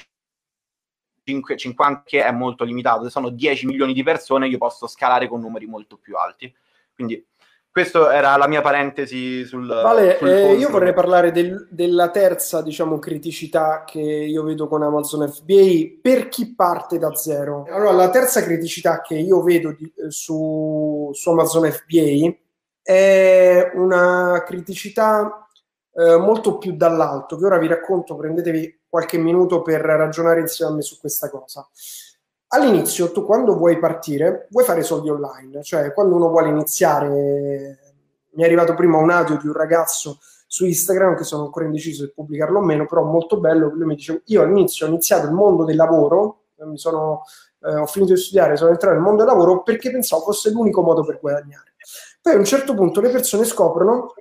B: 5, 50 che è molto limitato, se sono 10 milioni di persone io posso scalare con numeri molto più alti. Quindi questa era la mia parentesi sul...
A: Vale, sul eh, io vorrei parlare del, della terza, diciamo, criticità che io vedo con Amazon FBA per chi parte da zero. Allora, la terza criticità che io vedo di, eh, su, su, Amazon FBA è una criticità eh, molto più dall'alto, che ora vi racconto, prendetevi qualche minuto per ragionare insieme a me su questa cosa. All'inizio, tu quando vuoi partire, vuoi fare soldi online, cioè quando uno vuole iniziare, mi è arrivato prima un audio di un ragazzo su Instagram che sono ancora indeciso se pubblicarlo o meno, però molto bello, lui mi dice, io all'inizio ho iniziato il mondo del lavoro, mi sono, eh, ho finito di studiare, sono entrato nel mondo del lavoro perché pensavo fosse l'unico modo per guadagnare. Poi a un certo punto le persone scoprono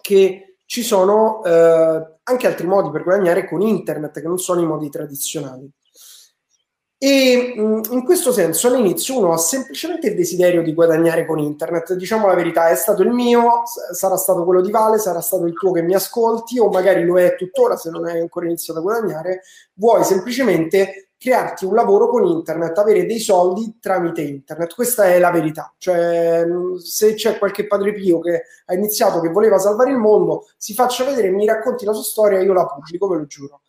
A: che ci sono eh, anche altri modi per guadagnare con internet, che non sono i modi tradizionali. E in questo senso all'inizio uno ha semplicemente il desiderio di guadagnare con internet, diciamo la verità, è stato il mio, sarà stato quello di Vale, sarà stato il tuo che mi ascolti o magari lo è tuttora se non hai ancora iniziato a guadagnare, vuoi semplicemente crearti un lavoro con internet, avere dei soldi tramite internet, questa è la verità, cioè se c'è qualche padre pio che ha iniziato che voleva salvare il mondo, si faccia vedere, mi racconti la sua storia, io la pubblico, ve lo giuro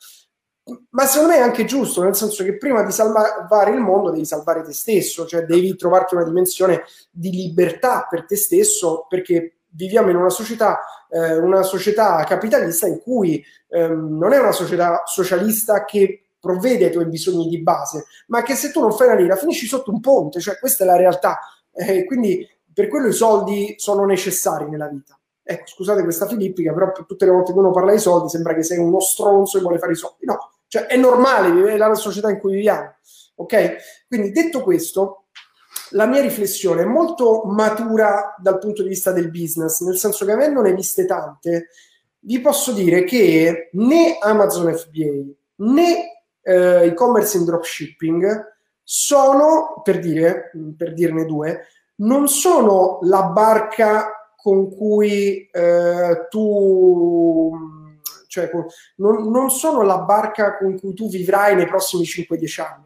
A: ma secondo me è anche giusto, nel senso che prima di salvare il mondo devi salvare te stesso, cioè devi trovarti una dimensione di libertà per te stesso, perché viviamo in una società, eh, una società capitalista in cui ehm, non è una società socialista che provvede ai tuoi bisogni di base, ma che se tu non fai una lira finisci sotto un ponte, cioè questa è la realtà. Eh, quindi per quello i soldi sono necessari nella vita. Ecco, scusate questa filippica, però tutte le volte che uno parla di soldi sembra che sei uno stronzo e vuole fare i soldi. No, cioè è normale, è la società in cui viviamo. Ok? Quindi detto questo, la mia riflessione è molto matura dal punto di vista del business, nel senso che avendone viste tante, vi posso dire che né Amazon FBA né eh, e-commerce in dropshipping sono, per, dire, per dirne due, non sono la barca con cui eh, tu cioè non, non sono la barca con cui tu vivrai nei prossimi 5-10 anni.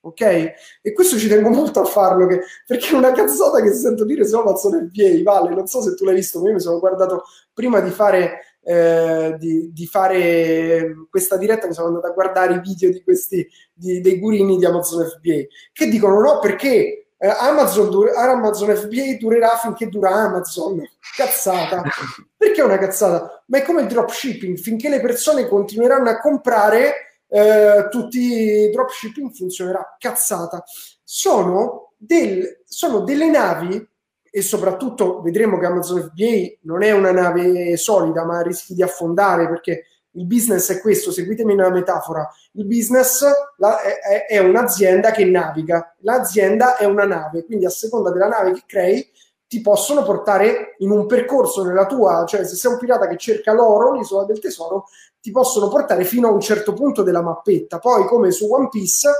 A: Ok? E questo ci tengo molto a farlo che, perché è una cazzata che sento dire su Amazon FBA, vale, non so se tu l'hai visto, ma io mi sono guardato prima di fare, eh, di, di fare questa diretta, mi sono andato a guardare i video di questi, di, dei gurini di Amazon FBA, che dicono no perché eh, Amazon, Amazon FBA durerà finché dura Amazon. Cazzata. (laughs) Perché è una cazzata? Ma è come il dropshipping, finché le persone continueranno a comprare, eh, tutti i dropshipping funzionerà. Cazzata. Sono, del, sono delle navi e soprattutto vedremo che Amazon FBA non è una nave solida, ma rischi di affondare perché il business è questo, seguitemi nella metafora, il business la, è, è, un'azienda che naviga, l'azienda è una nave, quindi a seconda della nave che crei ti possono portare in un percorso nella tua, cioè se sei un pirata che cerca l'oro, l'isola del tesoro, ti possono portare fino a un certo punto della mappetta, poi come su One Piece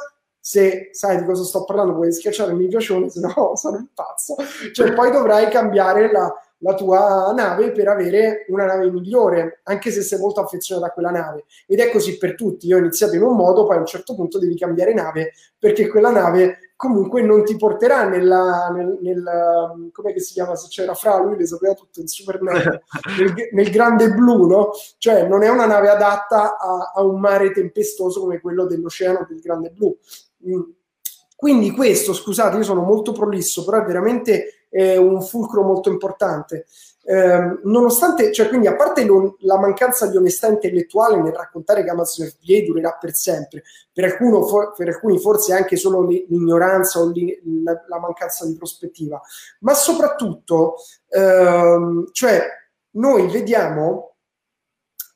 A: se sai di cosa sto parlando puoi schiacciare il mi piacione, se no (laughs) sono un pazzo. Cioè, poi dovrai cambiare la, la tua nave per avere una nave migliore, anche se sei molto affezionato a quella nave. Ed è così per tutti. Io ho iniziato in un modo, poi a un certo punto devi cambiare nave perché quella nave comunque non ti porterà nella, nel, nel come si chiama se c'era fra lui le sapeva tutto in Superman (laughs) nel, nel, grande blu no? cioè non è una nave adatta a, a un mare tempestoso come quello dell'oceano del grande blu mm. quindi questo scusate io sono molto prolisso però è veramente eh, un fulcro molto importante. Eh, nonostante, cioè, quindi, a parte lo, la mancanza di onestà intellettuale nel raccontare che Amazon FBA durerà per sempre, per, alcuno, for, per alcuni forse anche solo l'ignoranza o la, la, mancanza di prospettiva, ma soprattutto, ehm, cioè, noi vediamo,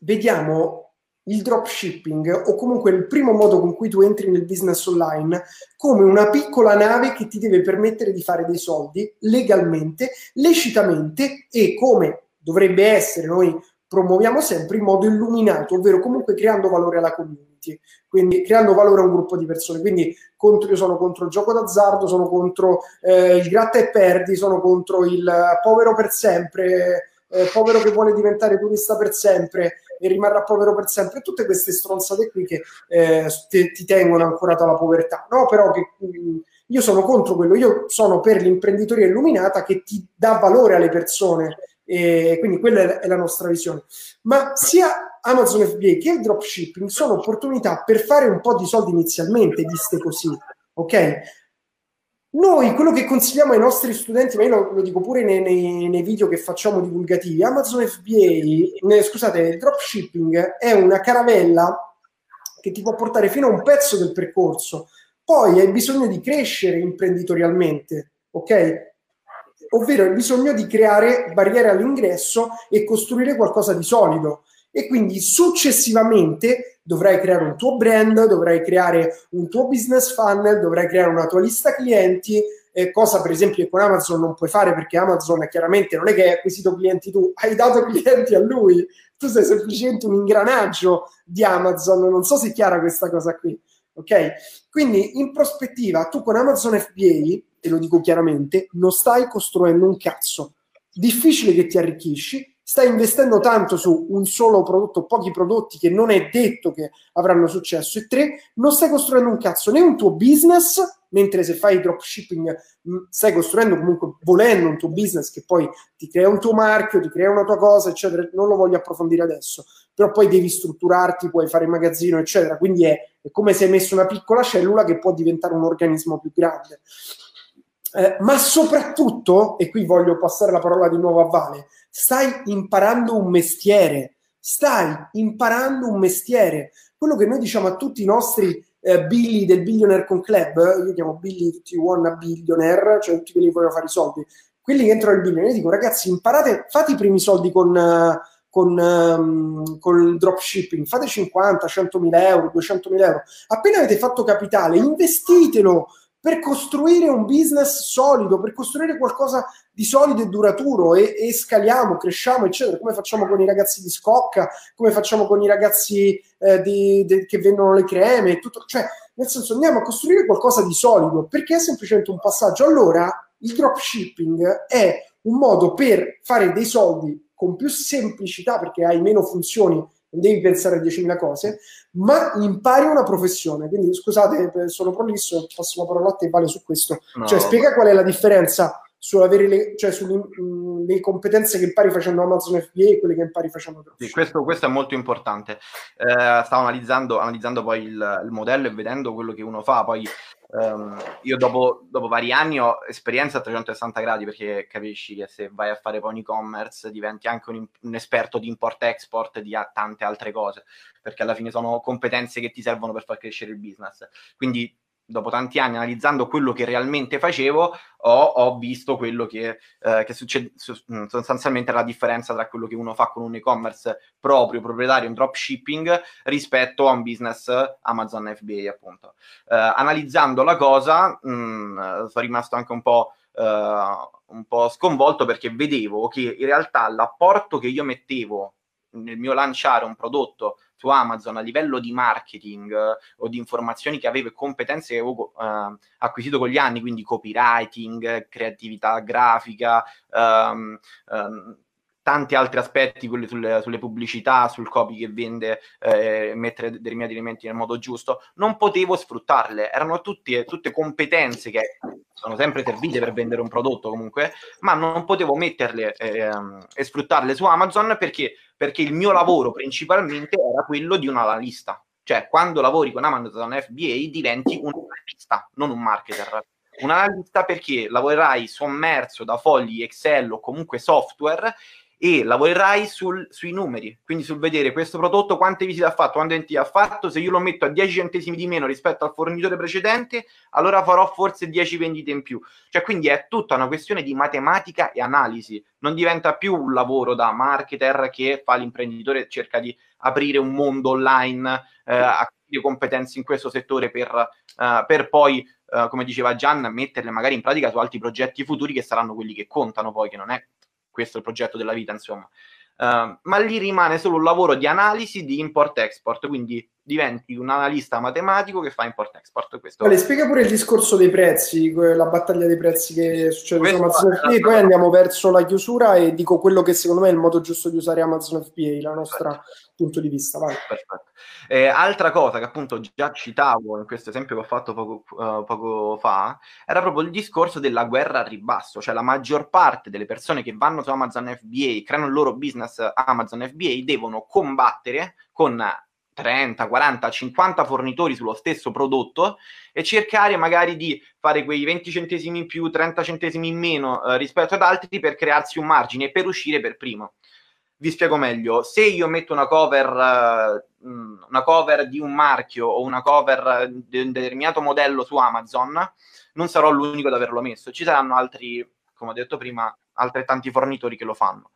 A: vediamo il dropshipping o comunque il primo modo con cui tu entri nel business online come una piccola nave che ti deve permettere di fare dei soldi legalmente, lecitamente e come dovrebbe essere, noi promuoviamo sempre in modo illuminato, ovvero comunque creando valore alla community. quindi creando valore a un gruppo di persone. Quindi contro, io sono contro il gioco d'azzardo, sono contro eh, il gratta e perdi, sono contro il povero per sempre, eh, povero che vuole diventare turista per sempre e rimarrà povero per sempre, tutte queste stronzate qui che eh, ti, ti, tengono ancorato alla povertà, no? Però che mm, io sono contro quello, io sono per l'imprenditoria illuminata che ti dà valore alle persone e quindi quella è la nostra visione. Ma sia Amazon FBA che il dropshipping sono opportunità per fare un po' di soldi inizialmente, viste così, ok? Noi quello che consigliamo ai nostri studenti, ma io lo, lo dico pure nei, nei, nei, video che facciamo divulgativi, Amazon FBA, ne, scusate, il dropshipping è una caravella che ti può portare fino a un pezzo del percorso, poi hai bisogno di crescere imprenditorialmente, ok? Ovvero hai bisogno di creare barriere all'ingresso e costruire qualcosa di solido e quindi successivamente dovrai creare un tuo brand, dovrai creare un tuo business funnel, dovrai creare una tua lista clienti, eh, cosa per esempio che con Amazon non puoi fare perché Amazon chiaramente non è che hai acquisito clienti tu, hai dato (laughs) clienti a lui, tu sei semplicemente un ingranaggio di Amazon, non so se è chiara questa cosa qui. Ok? Quindi in prospettiva tu con Amazon FBA, te lo dico chiaramente, non stai costruendo un cazzo. Difficile che ti arricchisci, stai investendo tanto su un solo prodotto, pochi prodotti che non è detto che avranno successo e tre, non stai costruendo un cazzo né un tuo business, mentre se fai dropshipping mm, stai costruendo comunque volendo un tuo business che poi ti crea un tuo marchio, ti crea una tua cosa, eccetera. Non lo voglio approfondire adesso, però poi devi strutturarti, puoi fare magazzino, eccetera. Quindi è, è come se hai messo una piccola cellula che può diventare un organismo più grande. Eh, ma soprattutto, e qui voglio passare la parola di nuovo a Vale, stai imparando un mestiere, stai imparando un mestiere. Quello che noi diciamo a tutti i nostri eh, Billy del Billionaire con Club, io chiamo Billy tutti i one a billionaire, cioè tutti quelli che vogliono fare i soldi, quelli che entrano nel billionaire, io dico ragazzi imparate, fate i primi soldi con... Uh, con, um, con, il dropshipping, fate 50, 100 mila euro, 200 mila euro. Appena avete fatto capitale, investitelo per costruire un business solido, per costruire qualcosa di solido e duraturo e, e, scaliamo, cresciamo, eccetera, come facciamo con i ragazzi di Scocca, come facciamo con i ragazzi eh, di, de, che vendono le creme, tutto, cioè nel senso andiamo a costruire qualcosa di solido perché è semplicemente un passaggio. Allora il dropshipping è un modo per fare dei soldi con più semplicità perché hai meno funzioni non devi pensare a 10.000 cose, ma impari una professione. Quindi scusate, sono prolisso, passo la parola a te, vale su questo. No. Cioè, spiega qual è la differenza sull'avere le, cioè sulle le competenze che impari facendo Amazon FBA e quelle che impari facendo
B: Dropship. Sì, questo, questo, è molto importante. Eh, stavo analizzando, analizzando poi il, il, modello e vedendo quello che uno fa. Poi ehm, io dopo, dopo, vari anni ho esperienza a 360 gradi perché capisci che se vai a fare un e-commerce diventi anche un, un esperto di import-export di a, tante altre cose, perché alla fine sono competenze che ti servono per far crescere il business. Quindi dopo tanti anni analizzando quello che realmente facevo, ho, ho visto quello che, eh, che succede mm, sostanzialmente la differenza tra quello che uno fa con un e-commerce proprio, proprietario, un dropshipping, rispetto a un business Amazon FBA, appunto. Eh, analizzando la cosa, mh, mm, sono rimasto anche un po'. Uh, un po' sconvolto perché vedevo che in realtà l'apporto che io mettevo nel mio lanciare un prodotto su Amazon a livello di marketing eh, o di informazioni che avevo e competenze che avevo eh, acquisito con gli anni, quindi copywriting, creatività grafica, ehm, ehm, tanti altri aspetti, quelli sulle, sulle, pubblicità, sul copy che vende, eh, mettere determinati elementi nel modo giusto, non potevo sfruttarle. Erano tutti, tutte competenze che sono sempre servite per vendere un prodotto comunque, ma non potevo metterle eh, e sfruttarle su Amazon perché, perché il mio lavoro principalmente era quello di un analista. Cioè, quando lavori con Amazon FBA diventi un analista, non un marketer un analista perché lavorerai sommerso da fogli Excel o comunque software e lavorerai sul, sui numeri, quindi sul vedere questo prodotto quante visite ha fatto, quante vendite ha fatto, se io lo metto a 10 centesimi di meno rispetto al fornitore precedente, allora farò forse 10 vendite in più. Cioè, quindi è tutta una questione di matematica e analisi, non diventa più un lavoro da marketer che fa l'imprenditore e cerca di aprire un mondo online, eh, acquisire competenze in questo settore per, eh, per poi Uh, come diceva Gian, metterle magari in pratica su altri progetti futuri che saranno quelli che contano poi, che non è questo è il progetto della vita, insomma. Uh, ma lì rimane solo un lavoro di analisi di import-export, quindi diventi un analista matematico che fa import-export. Questo...
A: Vale, spiega pure il discorso dei prezzi, la battaglia dei prezzi che succede su Amazon FBA, e poi andiamo verso la chiusura e dico quello che secondo me è il modo giusto di usare Amazon FBA, la nostra Perfetto. punto di vista. Vai.
B: Perfetto. Eh, altra cosa che appunto già citavo in questo esempio che ho fatto poco, uh, poco fa era proprio il discorso della guerra a ribasso, cioè la maggior parte delle persone che vanno su Amazon FBA, creano il loro business Amazon FBA, devono combattere con 30, 40, 50 fornitori sullo stesso prodotto e cercare magari di fare quei 20 centesimi in più, 30 centesimi in meno eh, rispetto ad altri per crearsi un margine per uscire per primo. Vi spiego meglio, se io metto una cover, uh, una cover di un marchio o una cover di un determinato modello su Amazon, non sarò l'unico ad averlo messo, ci saranno altri, come ho detto prima, altrettanti fornitori che lo fanno.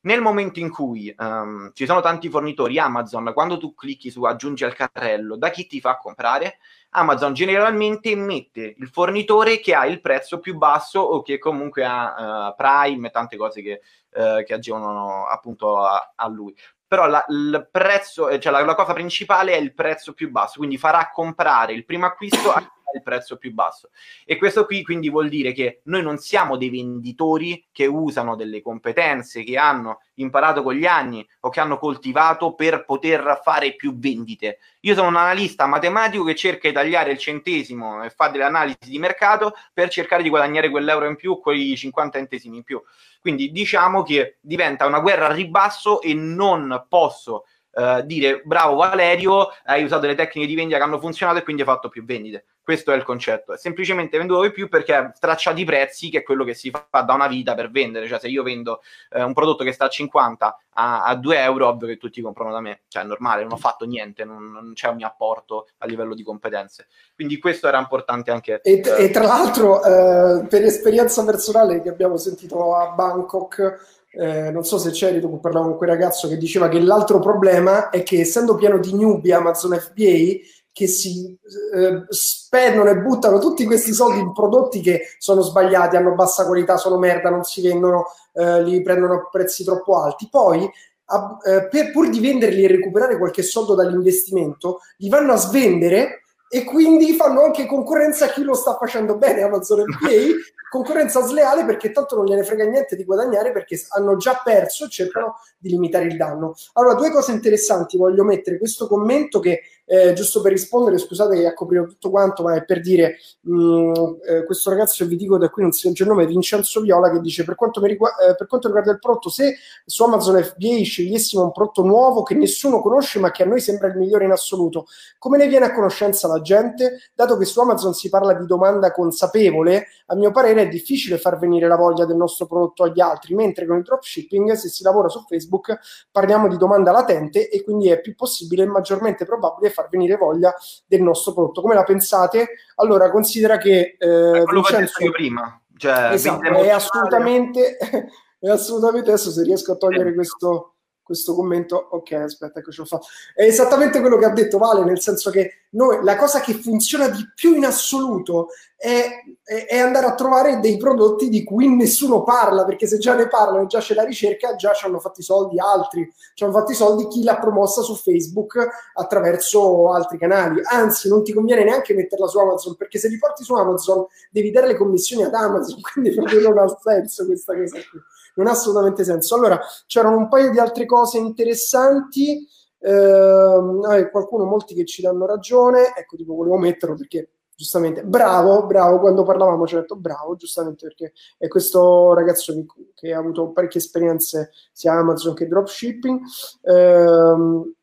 B: Nel momento in cui um, ci sono tanti fornitori, Amazon, quando tu clicchi su aggiungi al carrello, da chi ti fa comprare? Amazon generalmente mette il fornitore che ha il prezzo più basso o che comunque ha uh, Prime e tante cose che, uh, che agevolano appunto a, a lui però la, prezzo, cioè la, la, cosa principale è il prezzo più basso, quindi farà comprare il primo acquisto a il prezzo più basso. E questo qui quindi vuol dire che noi non siamo dei venditori che usano delle competenze che hanno imparato con gli anni o che hanno coltivato per poter fare più vendite. Io sono un analista matematico che cerca di tagliare il centesimo e fa delle analisi di mercato per cercare di guadagnare quell'euro in più, quei 50 centesimi in più. Quindi diciamo che diventa una guerra a ribasso e non posso uh, dire bravo Valerio, hai usato le tecniche di vendita che hanno funzionato e quindi hai fatto più vendite. Questo è il concetto. È semplicemente venduto di più perché stracciati i prezzi, che è quello che si fa da una vita per vendere. Cioè, se io vendo eh, un prodotto che sta a 50 a, a 2 euro, ovvio che tutti comprano da me. Cioè, è normale, non ho fatto niente, non, non c'è un mio apporto a livello di competenze. Quindi questo era importante anche.
A: E, eh, e tra l'altro, eh, per esperienza personale che abbiamo sentito a Bangkok, eh, non so se c'eri, dopo parlavo con quel ragazzo che diceva che l'altro problema è che essendo pieno di newbie Amazon FBA che si eh, spendono e buttano tutti questi soldi in prodotti che sono sbagliati, hanno bassa qualità, sono merda, non si vendono, eh, li prendono a prezzi troppo alti. Poi, a, eh, per, pur di venderli e recuperare qualche soldo dall'investimento, li vanno a svendere e quindi fanno anche concorrenza a chi lo sta facendo bene Amazon FBA (laughs) concorrenza sleale perché tanto non gliene frega niente di guadagnare perché hanno già perso e cercano di limitare il danno. Allora, due cose interessanti, voglio mettere questo commento che, eh, giusto per rispondere, scusate che ha coprito tutto quanto, ma è per dire, mh, mm, eh, questo ragazzo vi dico da qui non si legge il nome, Vincenzo Viola, che dice, per quanto, riguarda, eh, per quanto riguarda il prodotto, se su Amazon FBA scegliessimo un prodotto nuovo che nessuno conosce ma che a noi sembra il migliore in assoluto, come ne viene a conoscenza la gente? Dato che su Amazon si parla di domanda consapevole, a mio parere è difficile far venire la voglia del nostro prodotto agli altri, mentre con il dropshipping, se si lavora su Facebook, parliamo di domanda latente e quindi è più possibile e maggiormente probabile far venire voglia del nostro prodotto. Come la pensate? Allora, considera che
B: eh, Vincenzo, io prima, cioè,
A: esatto, è assolutamente, (laughs) è assolutamente adesso se riesco a togliere questo questo commento, ok, aspetta che ce lo fa. È esattamente quello che ha detto Vale, nel senso che noi, la cosa che funziona di più in assoluto è, è, è, andare a trovare dei prodotti di cui nessuno parla, perché se già ne parlano, già c'è la ricerca, già ci hanno fatto i soldi altri, ci hanno fatto i soldi chi l'ha promossa su Facebook attraverso altri canali. Anzi, non ti conviene neanche metterla su Amazon, perché se li porti su Amazon devi dare le commissioni ad Amazon, (laughs) quindi proprio non ha senso questa cosa qui non ha assolutamente senso. Allora, c'erano un paio di altre cose interessanti. Eh, qualcuno, molti che ci danno ragione, ecco, tipo volevo metterlo perché giustamente, bravo, bravo, quando parlavamo ci ho detto bravo, giustamente perché è questo ragazzo che, ha avuto parecchie esperienze sia Amazon che dropshipping. Eh,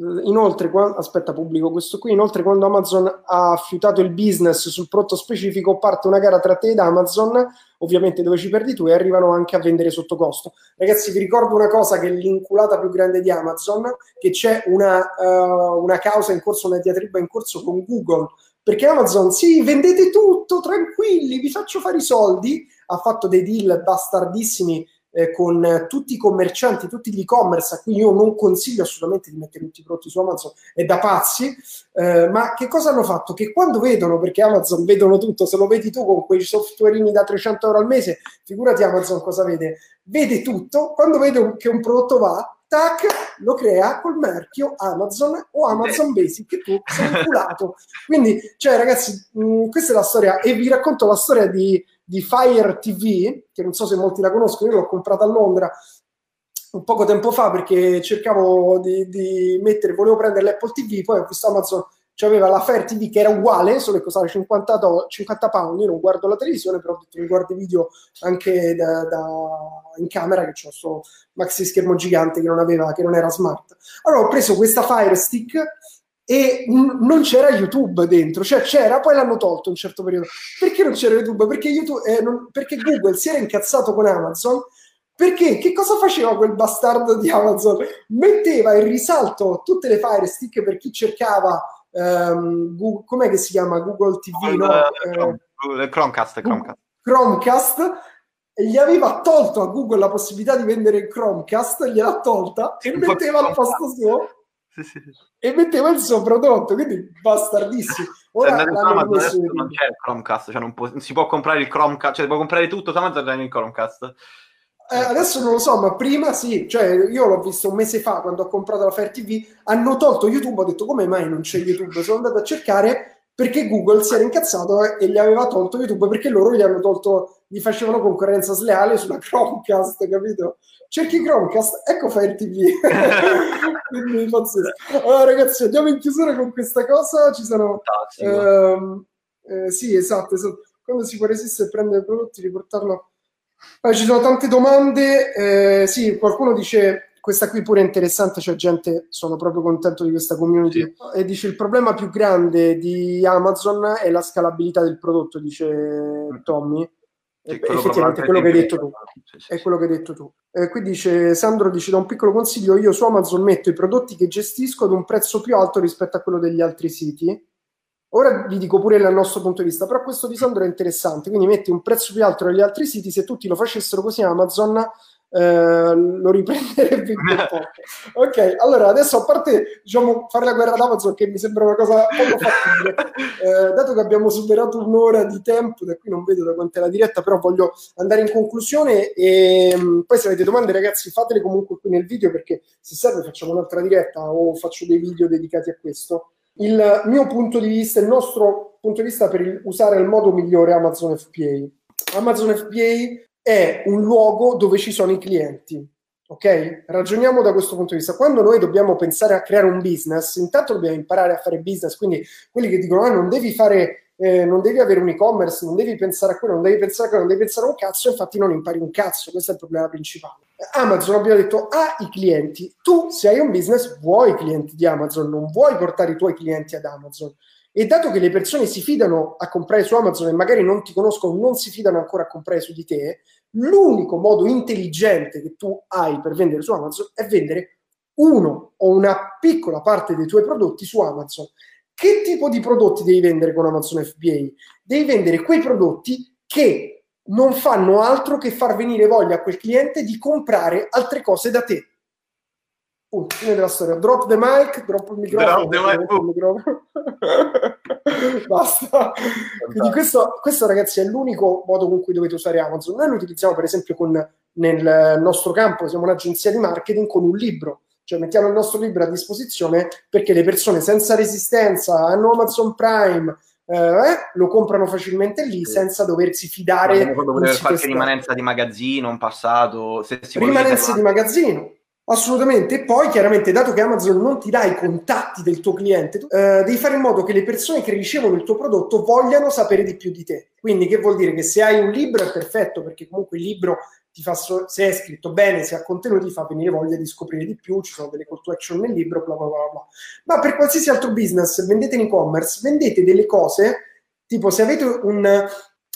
A: Inoltre, quando, aspetta, pubblico questo qui. Inoltre, quando Amazon ha affiutato il business sul prodotto specifico, parte una gara tra te ed Amazon, ovviamente dove ci perdi tu, e arrivano anche a vendere sotto costo. Ragazzi, vi ricordo una cosa che è l'inculata più grande di Amazon, che c'è una, uh, una causa in corso, una diatriba in corso con Google, perché Amazon, sì, vendete tutto, tranquilli, vi faccio fare i soldi, ha fatto dei deal bastardissimi eh, con tutti i commercianti, tutti gli e-commerce a cui io non consiglio assolutamente di mettere tutti i prodotti su Amazon, è da pazzi, eh, ma che cosa hanno fatto? Che quando vedono, perché Amazon vedono tutto, se lo vedi tu con quei softwareini da 300 euro al mese, figurati Amazon cosa vede, vede tutto, quando vede che un prodotto va, tac, lo crea col marchio Amazon o Amazon Basic che tu sei inculato. Quindi, cioè, ragazzi, mh, questa è la storia e vi racconto la storia di, di Fire TV, che non so se molti la conoscono, io l'ho comprata a Londra un poco tempo fa perché cercavo di, di mettere, volevo prendere l'Apple TV, poi ho visto Amazon aveva la Fire TV che era uguale, solo che costava 50, do, 50 pound. Io non guardo la televisione, però ho detto mi guardo i video anche da, da, in camera, che c'ho questo maxi schermo gigante che non, aveva, che non era smart. Allora ho preso questa Fire Stick e non c'era YouTube dentro, cioè c'era, poi l'hanno tolto un certo periodo. Perché non c'era YouTube? Perché, YouTube, eh, non, perché Google si era incazzato con Amazon perché che cosa faceva quel bastardo di Amazon? Metteva in risalto tutte le Fire Stick per chi cercava um, Google, com'è che si chiama Google TV?
B: no? eh, Chromecast, Chromecast.
A: Chromecast gli aveva tolto a Google la possibilità di vendere il Chromecast, gliel'ha tolta e metteva al posto suo sì, sì. e metteva il suo prodotto, quindi bastardissimo. (laughs)
B: Ora Amazon, non c'è il Chromecast, cioè non, può, non, si può comprare il Chromecast, cioè può comprare tutto Amazon e il Chromecast.
A: Eh, adesso non lo so, ma prima sì, cioè io l'ho visto un mese fa quando ho comprato la Fire TV, hanno tolto YouTube, ho detto come mai non c'è YouTube? Sono andato a cercare perché Google si era incazzato e gli aveva tolto YouTube perché loro gli hanno tolto, gli facevano concorrenza sleale sulla (laughs) Chromecast, capito? Cerchi Chromecast, ecco Fire TV. (laughs) Quindi pazzesco. Allora ragazzi, andiamo in chiusura con questa cosa, ci sono... Ehm, eh, sì, esatto, esatto. Quando si può resistere a prendere prodotti, riportarlo allora, ci sono tante domande. Eh, sì, qualcuno dice questa qui pure è interessante, c'è gente, sono proprio contento di questa community, sì. e dice il problema più grande di Amazon è la scalabilità del prodotto, dice mm. Tommy. Sì, effettivamente è quello che hai detto tu. Sì, è quello che hai detto tu. Eh, qui dice Sandro dice da un piccolo consiglio, io su Amazon metto i prodotti che gestisco ad un prezzo più alto rispetto a quello degli altri siti Ora vi dico pure il nostro punto di vista, però questo di Sandro è interessante, quindi metti un prezzo più alto degli altri siti, se tutti lo facessero così Amazon eh, lo riprenderebbe in poco. (laughs) ok, allora adesso a parte diciamo, fare la guerra ad Amazon che mi sembra una cosa poco fattibile, (laughs) eh, dato che abbiamo superato un'ora di tempo, da qui non vedo da quant'è la diretta, però voglio andare in conclusione e mh, mm, poi se avete domande ragazzi fatele comunque qui nel video perché se serve facciamo un'altra diretta o faccio dei video dedicati a questo il mio punto di vista, il nostro punto di vista per usare il modo migliore Amazon FBA. Amazon FBA è un luogo dove ci sono i clienti. Ok? Ragioniamo da questo punto di vista. Quando noi dobbiamo pensare a creare un business, intanto dobbiamo imparare a fare business. Quindi quelli che dicono: ah, non devi fare eh, non devi avere un e-commerce, non devi pensare a quello, non devi pensare a quello, non devi pensare a un cazzo, infatti non impari un cazzo, questo è il problema principale. Amazon abbiamo detto ha i clienti, tu se hai un business vuoi i clienti di Amazon, non vuoi portare i tuoi clienti ad Amazon. E dato che le persone si fidano a comprare su Amazon e magari non ti conoscono, non si fidano ancora a comprare su di te, l'unico modo intelligente che tu hai per vendere su Amazon è vendere uno o una piccola parte dei tuoi prodotti su Amazon. Che tipo di prodotti devi vendere con Amazon FBA? Devi vendere quei prodotti che non fanno altro che far venire voglia a quel cliente di comprare altre cose da te. Punto, fine della storia. Drop the mic, drop il microfono. Drop the mic. Il microfono. (laughs) Basta. Quindi questo, questo, ragazzi, è l'unico modo con cui dovete usare Amazon. Noi lo utilizziamo, per esempio, con, nel nostro campo, siamo un'agenzia di marketing con un libro cioè mettiamo il nostro libro a disposizione perché le persone senza resistenza hanno Amazon Prime, eh, lo comprano facilmente lì sì. senza doversi fidare.
B: Dover fare qualche rimanenza di magazzino, un passato.
A: Se si rimanenza di magazzino. Assolutamente, e poi chiaramente, dato che Amazon non ti dà i contatti del tuo cliente, eh, devi fare in modo che le persone che ricevono il tuo prodotto vogliano sapere di più di te. Quindi, che vuol dire? Che se hai un libro è perfetto, perché comunque il libro ti fa so- se è scritto bene, se ha contenuti, ti fa venire voglia di scoprire di più, ci sono delle call to action nel libro, bla bla bla bla. Ma per qualsiasi altro business, vendete in e-commerce, vendete delle cose, tipo se avete un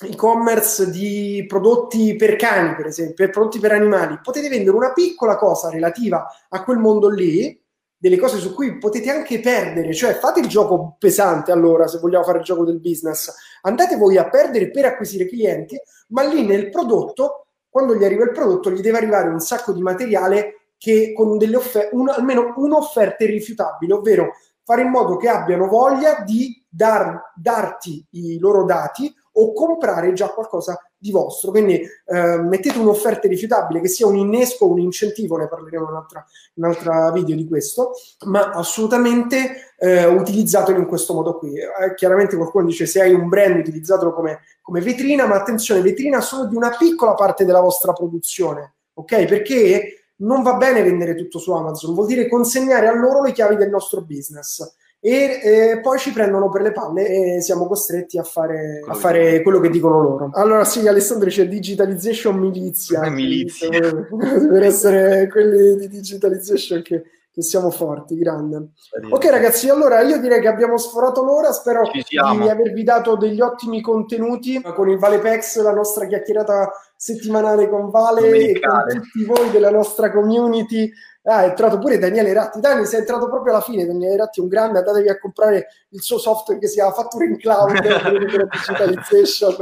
A: e-commerce di prodotti per cani, per esempio, per prodotti per animali, potete vendere una piccola cosa relativa a quel mondo lì, delle cose su cui potete anche perdere, cioè fate il gioco pesante allora, se vogliamo fare il gioco del business, andate voi a perdere per acquisire clienti, ma lì nel prodotto quando gli arriva il prodotto gli deve arrivare un sacco di materiale che con delle offerte, un, almeno un'offerta irrifiutabile, ovvero fare in modo che abbiano voglia di dar, darti i loro dati o comprare già qualcosa di vostro. Quindi eh, mettete un'offerta rifiutabile che sia un innesco o un incentivo, ne parleremo in un'altra, in un'altra video di questo, ma assolutamente eh, utilizzatelo in questo modo qui. Eh, chiaramente qualcuno dice se hai un brand utilizzatelo come, come vetrina, ma attenzione, vetrina solo di una piccola parte della vostra produzione, ok? Perché non va bene vendere tutto su Amazon, vuol dire consegnare a loro le chiavi del nostro business. E eh, poi ci prendono per le palle e siamo costretti a fare, a fare quello che dicono loro. Allora, sì, Alessandro c'è digitalization milizia. (laughs)
B: milizia.
A: per essere quelli di digitalization che, che siamo forti, grande. Ok ragazzi, allora io direi che abbiamo sforato l'ora, spero di avervi dato degli ottimi contenuti con il Valepex, la nostra chiacchierata settimanale con Vale Domenicale. e con tutti voi della nostra community. Ah, è entrato pure Daniele Ratti. Dani, sei entrato proprio alla fine. Daniele Ratti è un grande, andatevi a comprare il suo software che si chiama Fattura in Cloud (laughs) per digitalization.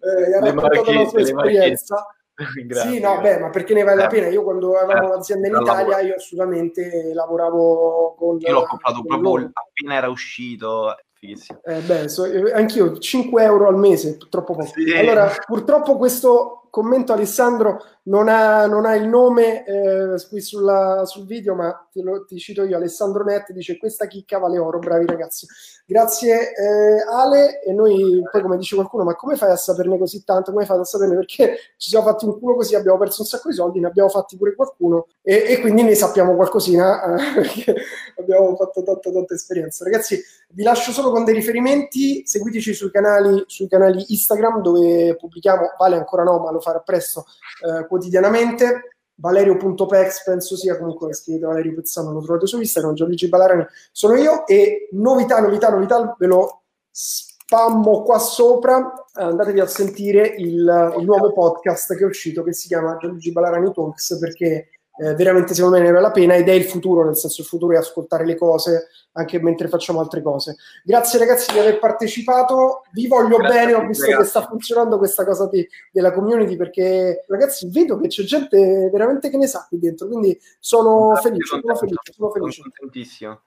A: Eh, ha raccontato la sua esperienza. (laughs) Grazie, sì, no, beh, ma perché ne vale eh, la pena? Io quando avevamo eh, l'azienda in Italia, io assolutamente lavoravo con...
B: Io l'ho comprato proprio loro. appena era uscito,
A: eh beh, so, anch'io 5 euro al mese, troppo poco. Sì. Allora, purtroppo questo commento Alessandro non ha, non ha il nome eh, qui sulla, sul video, ma te lo, ti cito io. Alessandro Net dice: Questa chicca vale oro, bravi ragazzi. Grazie eh, Ale. E noi poi, come dice qualcuno, ma come fai a saperne così tanto? Come fai a saperne? Perché ci siamo fatti un culo così, abbiamo perso un sacco di soldi, ne abbiamo fatti pure qualcuno e, e quindi ne sappiamo qualcosina eh, (laughs) perché abbiamo fatto tanta, tanta esperienza. Ragazzi, vi lascio solo con dei riferimenti. Seguiteci sui canali, sui canali Instagram dove pubblichiamo, vale ancora no, ma lo farà presto eh, quotidianamente. Valerio.pex penso sia comunque scrivete Valerio Pezzano lo trovate su Instagram Gianluigi Balarani sono io e novità novità novità ve lo spammo qua sopra andatevi a sentire il, il nuovo podcast che è uscito che si chiama Gianluigi Balarani Talks perché eh, veramente secondo me ne vale la pena ed è il futuro, nel senso il futuro è ascoltare le cose anche mentre facciamo altre cose. Grazie ragazzi di aver partecipato, vi voglio Grazie bene, ho visto ragazzi. che sta funzionando questa cosa di, della community perché ragazzi vedo che c'è gente veramente che ne sa qui dentro, quindi sono felice, sono felice, sono felice.
B: Sono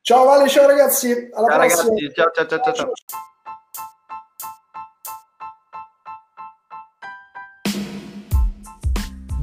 A: Ciao Vale, ciao ragazzi, alla
B: ciao,
A: prossima.
B: Ragazzi, ciao ciao ciao. ciao. ciao.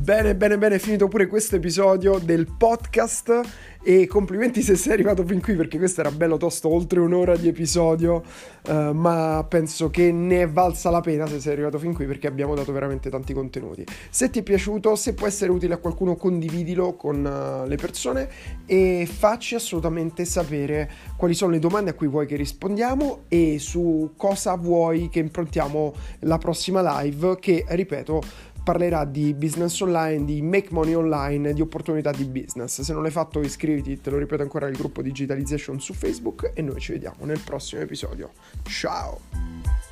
A: Bene, bene, bene, finito pure questo episodio del podcast e complimenti se sei arrivato fin qui perché questo era bello tosto, oltre un'ora di episodio, uh, ma penso che ne è valsa la pena se sei arrivato fin qui perché abbiamo dato veramente tanti contenuti. Se ti è piaciuto, se può essere utile a qualcuno, condividilo con uh, le persone e facci assolutamente sapere quali sono le domande a cui vuoi che rispondiamo e su cosa vuoi che improntiamo la prossima live che, ripeto, parlerà di business online, di make money online, di opportunità di business. Se non l'hai fatto iscriviti, te lo ripeto ancora, al gruppo Digitalization su Facebook e noi ci vediamo nel prossimo episodio. Ciao!